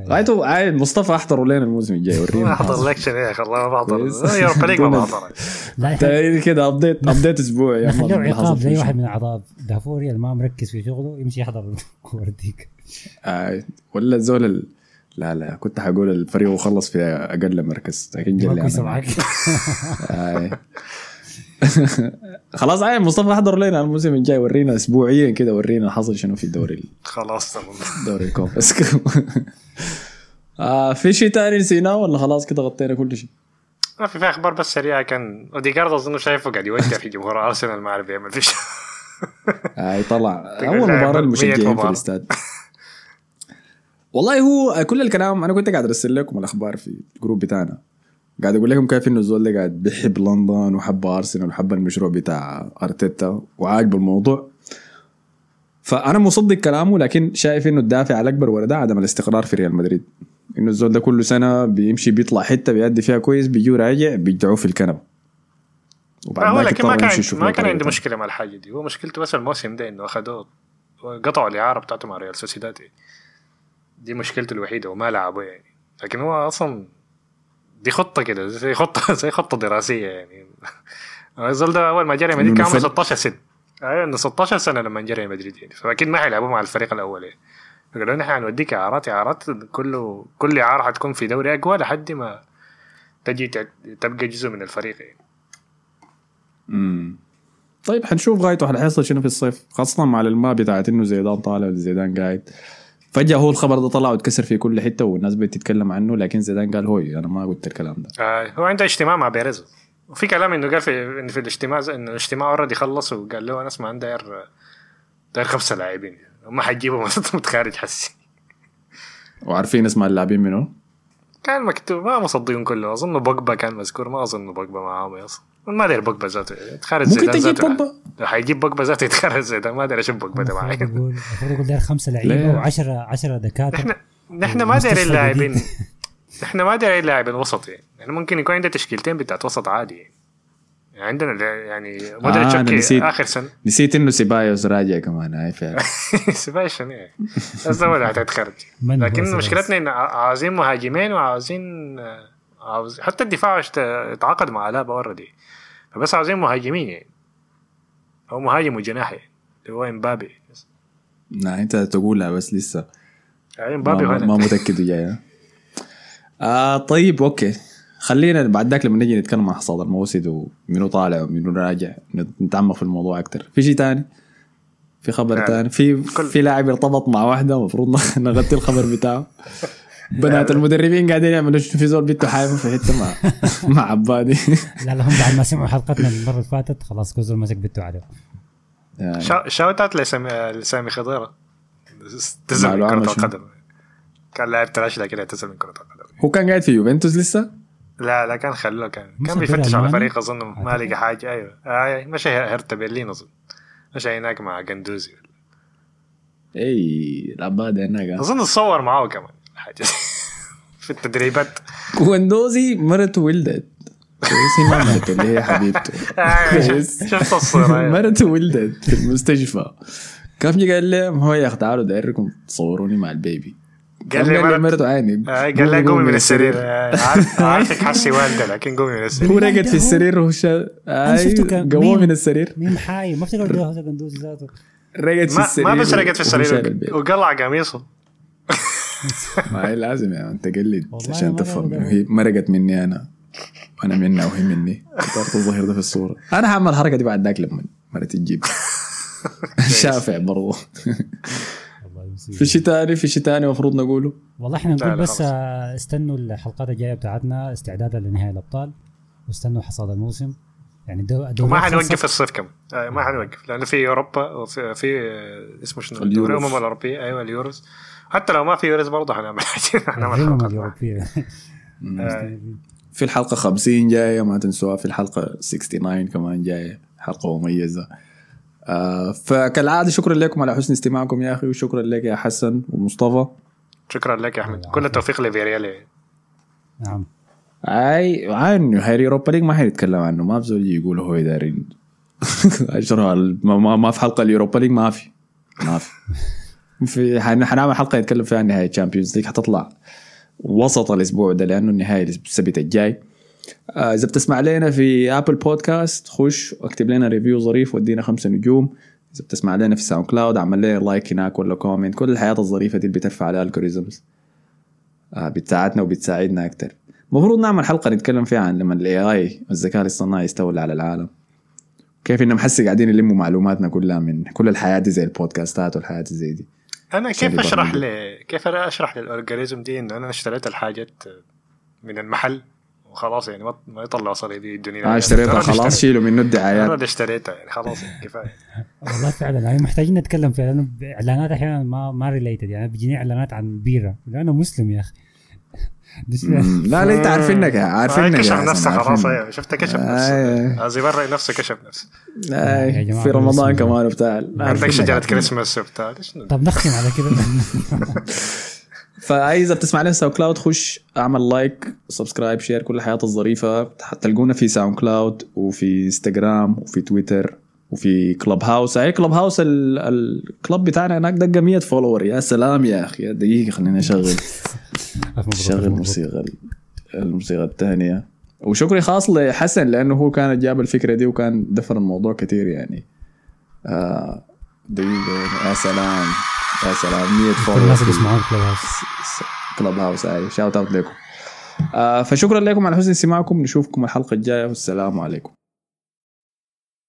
A: غايته عايد مصطفى احضروا لنا الموسم الجاي
C: ما
A: ورينا
C: احضر لكشن يا أخي والله ما بحضر. يوروبا ليج ما بحضر
A: كده ابديت ابديت أسبوعي يا
B: عقاب زي. واحد من اعضاء دافوري اللي ما مركز في شغله يمشي يحضر الكور ديك
A: آه، ولا ال... لا لا كنت حقول الفريق وخلص في أقل مركز لكن.
B: معك
A: آه. خلاص عايز مصطفى احضر لنا الموسم الجاي ورينا اسبوعيا كده ورينا حصل شنو في الدوري
C: خلاص تمام.
A: دوري ال Conference آه في شيء ثاني نسيناه ولا خلاص كده غطينا كل شيء
C: ما في في أخبار بس سريعة كان اوديجارد أظن شايفه قاعد يوجه في جمهور أرسنال ما عارف يعمل فيش.
A: آه طلع
C: أول
A: مباراة
C: مية
A: للمشجعين في. الاستاد. والله هو كل الكلام أنا كنت قاعد أرسل لكم الأخبار في ال group بتاعنا. قاعد أقول لكم كيف إنه الزول ده قاعد بيحب لندن وحب أرسنال وحب المشروع بتاع أرتيتا وعاجبه الموضوع. فأنا مصدق كلامه لكن شايف إنه الدافع الأكبر ورا ده عدم الاستقرار في ريال مدريد. إنه الزول ده كل سنة بيمشي بيطلع حتة بيأدي فيها كويس بيجي راجع بيدعوه في الكنبه ذاك
C: لكن ما كان ما كان عنده. مشكلة مع الحاجة دي. هو مشكلته بس الموسم ده إنه أخذوه قطعوا الإعارة بتاعته مع ريال سوسيداد. دي مشكلته الوحيدة وما لعبه يعني. لكن هو أصلا دي خطة كده زي خطة زي خطة دراسية يعني. الزول ده أول ما جرى مدريد كان عمره
A: فل-
C: 16 سنة. أيوه إنه 16 سنة لما جرى مدريد يعني. فأكيد ما حيلعبوا مع الفريق الأول يعني. فقالوا نحن حنوديك إعارات إعارات كله كل إعارة حتكون في دوري أقوى لحد ما تجي تبقى جزء من الفريق يعني.
A: امم طيب حنشوف غايته حيحصل شنو في الصيف خاصة مع الما بتاعت إنه زيدان طالع ولا زيدان قاعد. فجأة هو الخبر ده طلع واتكسر في كل حتة والناس بتتكلم عنه لكن زيدان قال هوي أنا ما قلت الكلام ده.
C: آه هو عنده اجتماع مع بيريز وفي كلام إنه قال في إن في الاجتماع إنه الاجتماع already خلص وقال له أنا أسمع أنا داير داير خمسة لاعبين. هم حيجيبوا متخارج حسي.
A: وعارفين اسماء اللاعبين منو؟
C: كان مكتوب ما مصدقين كله. أظن بوجبا كان مذكور. ما أظن بوجبا معاهم أصلا. ما داير بوجبا ذاته. يتخارج
A: ممكن
C: زيدان
A: تجيب بوجبا؟
C: حيجيب بوجبا ذاته يتخارج زيدان. ما داير أشوف بوجبا ده معي
B: المفروض يقول داير
A: خمسة؟
B: لعيبة و10 10 دكاترة.
C: إحنا نحن ما دايرين لاعبين
B: جديد.
C: إحنا ما دايرين لاعبين وسط يعني إحنا ممكن يكون عندنا تشكيلتين بتاعت وسط عادي. يعني, عندنا يعني مودريتش
A: آه، أنا
C: okay،
A: نسيت.
C: آخر سنة.
A: نسيت إنه سيبايوس راجع كمان هاي فعلا
C: سبايشن إيه بس ده لكن
B: سيبايوس؟
C: مشكلتنا إن ع- عاوزين مهاجمين وعاوزين آه، عاوز حتى الدفاع اتعاقد مع ألابا already فبس عاوزين مهاجمين يعني. هو مهاجم وجناح يعني اللي هو إمبابي.
A: لا أنت تقولها بس لسه.
C: يعني إمبابي
A: ما, ما متأكد جاي؟ آه طيب أوكي. خلينا بعد ذاك لما نجي نتكلم عن حصاد الموسد ومنو طالع ومنو راجع نتعمق في الموضوع أكثر في شيء ثاني في خبر
C: يعني
A: ثاني في
C: كل-
A: في لاعب ارتبط مع واحدة المفروض نغطي الخبر بتاعه. بنات المدربين قاعدين يعملوا شنو في زول بنته حايمه في حتة مع مع عبادي
B: لا لا هم بعد ما سمعوا حلقتنا المرة اللي فاتت خلاص كل زول مسك بنته عليه.
A: يعني.
C: شا- shout out لسامي لسامي خضيرة. اعتزل من
A: شنو؟
C: القدم. كان لاعب trash لكن اعتزل من كرة القدم.
A: هو كان قاعد في يوفنتوس لسه؟
C: لا لا كان خلوه كان كان بيفتش على؟ فريق أظن ما لقى حاجة. أيوه. آه مشى هرتا برلين أظن. مشى هناك مع جندوزي.
A: إي العبادي هناك.
C: أظن تصور معاه كمان. حاجة. في التدريبات.
A: وجندوزي مرته ولدت. كويس هي ما مرته اللي هي حبيبته.
C: آه،
A: كويس.
C: شفت الصورة أيوة.
A: مرته ولدت في المستشفى. كيف جي قال لهم هو يا أخي تعالوا دايركم تصوروني مع ال baby.
C: قال لي
A: لي
C: مرت-
A: مرته عيني
C: آه، قال لي قومي من السرير. آه، عارف- عارفك حسي والدة لكن قومي من السرير.
A: هو رقد في السرير وهو شا...
B: شفته كان
A: قوم
B: مين؟
A: من السرير.
B: مين حاي ما افتكر هذا قندوز ذاته.
A: رقد في
C: ما,
A: السرير
C: ما بس رقد في السرير. وقلع قميصه.
A: ما هي لازم يعني انت قلد
B: والله
A: عشان تفهم. هي مرقت مني أنا. وأنا منها وهي مني. اخترت الظهير ده في الصورة. أنا حعمل الحركة دي بعد ذاك لما مرتي تجيب. شافع
B: مصيبة.
A: في شيء ثاني في شيء ثاني المفروض نقوله؟
B: والله
C: إحنا
B: نقول بس. آه، استنوا الحلقات الجاية بتاعتنا استعدادا لنهاية الأبطال. واستنوا حصاد الموسم. يعني دو دو
C: وما حنوقف الصيف كم. آه، ما حنوقف. لأنه في أوروبا وفي في آه، اسمه شنو؟ الأمم الأوروبية. أيوه اليوروز. حتى لو ما في يوروز برضه حنعمل. حنعمل. آه،
A: في الحلقة 50 جاية ما تنسوها. في الحلقة 69 كمان جاية. حلقة مميزة. آه فكالعادة شكرا لكم على حسن استماعكم يا أخي وشكرا لك يا حسن ومصطفى.
C: شكرا لك يا
B: أحمد.
C: كل التوفيق لفياريال
B: نعم.
A: أي عن هاري Europa League ما حنتكلم عنه. ما بزول يقول هو دارين ما, ما في حلقة ال Europa League ما في. ما في. في حن- حنعمل حلقه يتكلم فيها عن نهايه ال Champions League حتطلع وسط الأسبوع ده لأنه النهايه السبت الجاي. آه، إذا بتسمع لنا في Apple Podcast خش واكتب لنا review ظريف ودينا خمسة نجوم. إذا بتسمع لنا في SoundCloud عمل لنا like هناك ولا comment كل الحياة الظريفة دي اللي بترفع ال algorithms آه بتساعدنا وبتساعدنا أكثر المفروض نعمل حلقة نتكلم فيها عن لما ال AI الذكاء الاصطناعي يستولى على العالم. كيف انهم حسي قاعدين يلموا معلوماتنا كلها من كل الحياة دي زي البودكاستات والحياة دي زي دي. أنا
C: كيف أشرح
A: يبرمجوا.
C: ل... كيف أنا أشرح لل algorithm دي؟ إنه أنا اشتريت الحاجات من المحل وخلاص يعني ما ما يطلع صليبي الدنيا.
A: آه اشتريتها
C: أنا
A: خلاص. شيلوا منه
C: أنا
A: الدعايات
C: اللي اشتريتها يعني خلاص يعني كفاية.
B: والله فعلا يعني محتاجين نتكلم فيها لأنه إعلانات أحيانا ما ما related يعني بيجيني إعلانات عن بيرة أنا مسلم يا
A: أخي. لا لا انت عارفينك عارفينك
C: كشف نفسه خلاص. أيوه شفت كشف
A: آه،
C: نفسه
A: آه.
C: ازي برا نفسه كشف نفسه
A: في رمضان. كمان وبتاع
C: عندك
A: شجرة.
C: كريسماس وبتاع
B: طب نختم على كده
A: فاذا بتسمع لنا SoundCloud خش اعمل like subscribe share كل الحياة الظريفة حتلقونا في SoundCloud وفي انستغرام وفي تويتر وفي Clubhouse اي Clubhouse ال- ال club بتاعنا هناك دقة 100 follower يا سلام يا أخي. دقيقة خليني أشغل. شغل موسيقى الموسيقى الثانية وشكري خاص لحسن لأنه هو كان جاب الفكرة دي وكان دفر الموضوع كثير يعني. آه دقيقة. يا سلام. يا سلام. 100 follower
B: الناس اللي
A: Clubhouse Clubhouse اي shout out لكم. آه فشكرا لكم على حسن استماعكم. نشوفكم الحلقة الجاية. والسلام عليكم.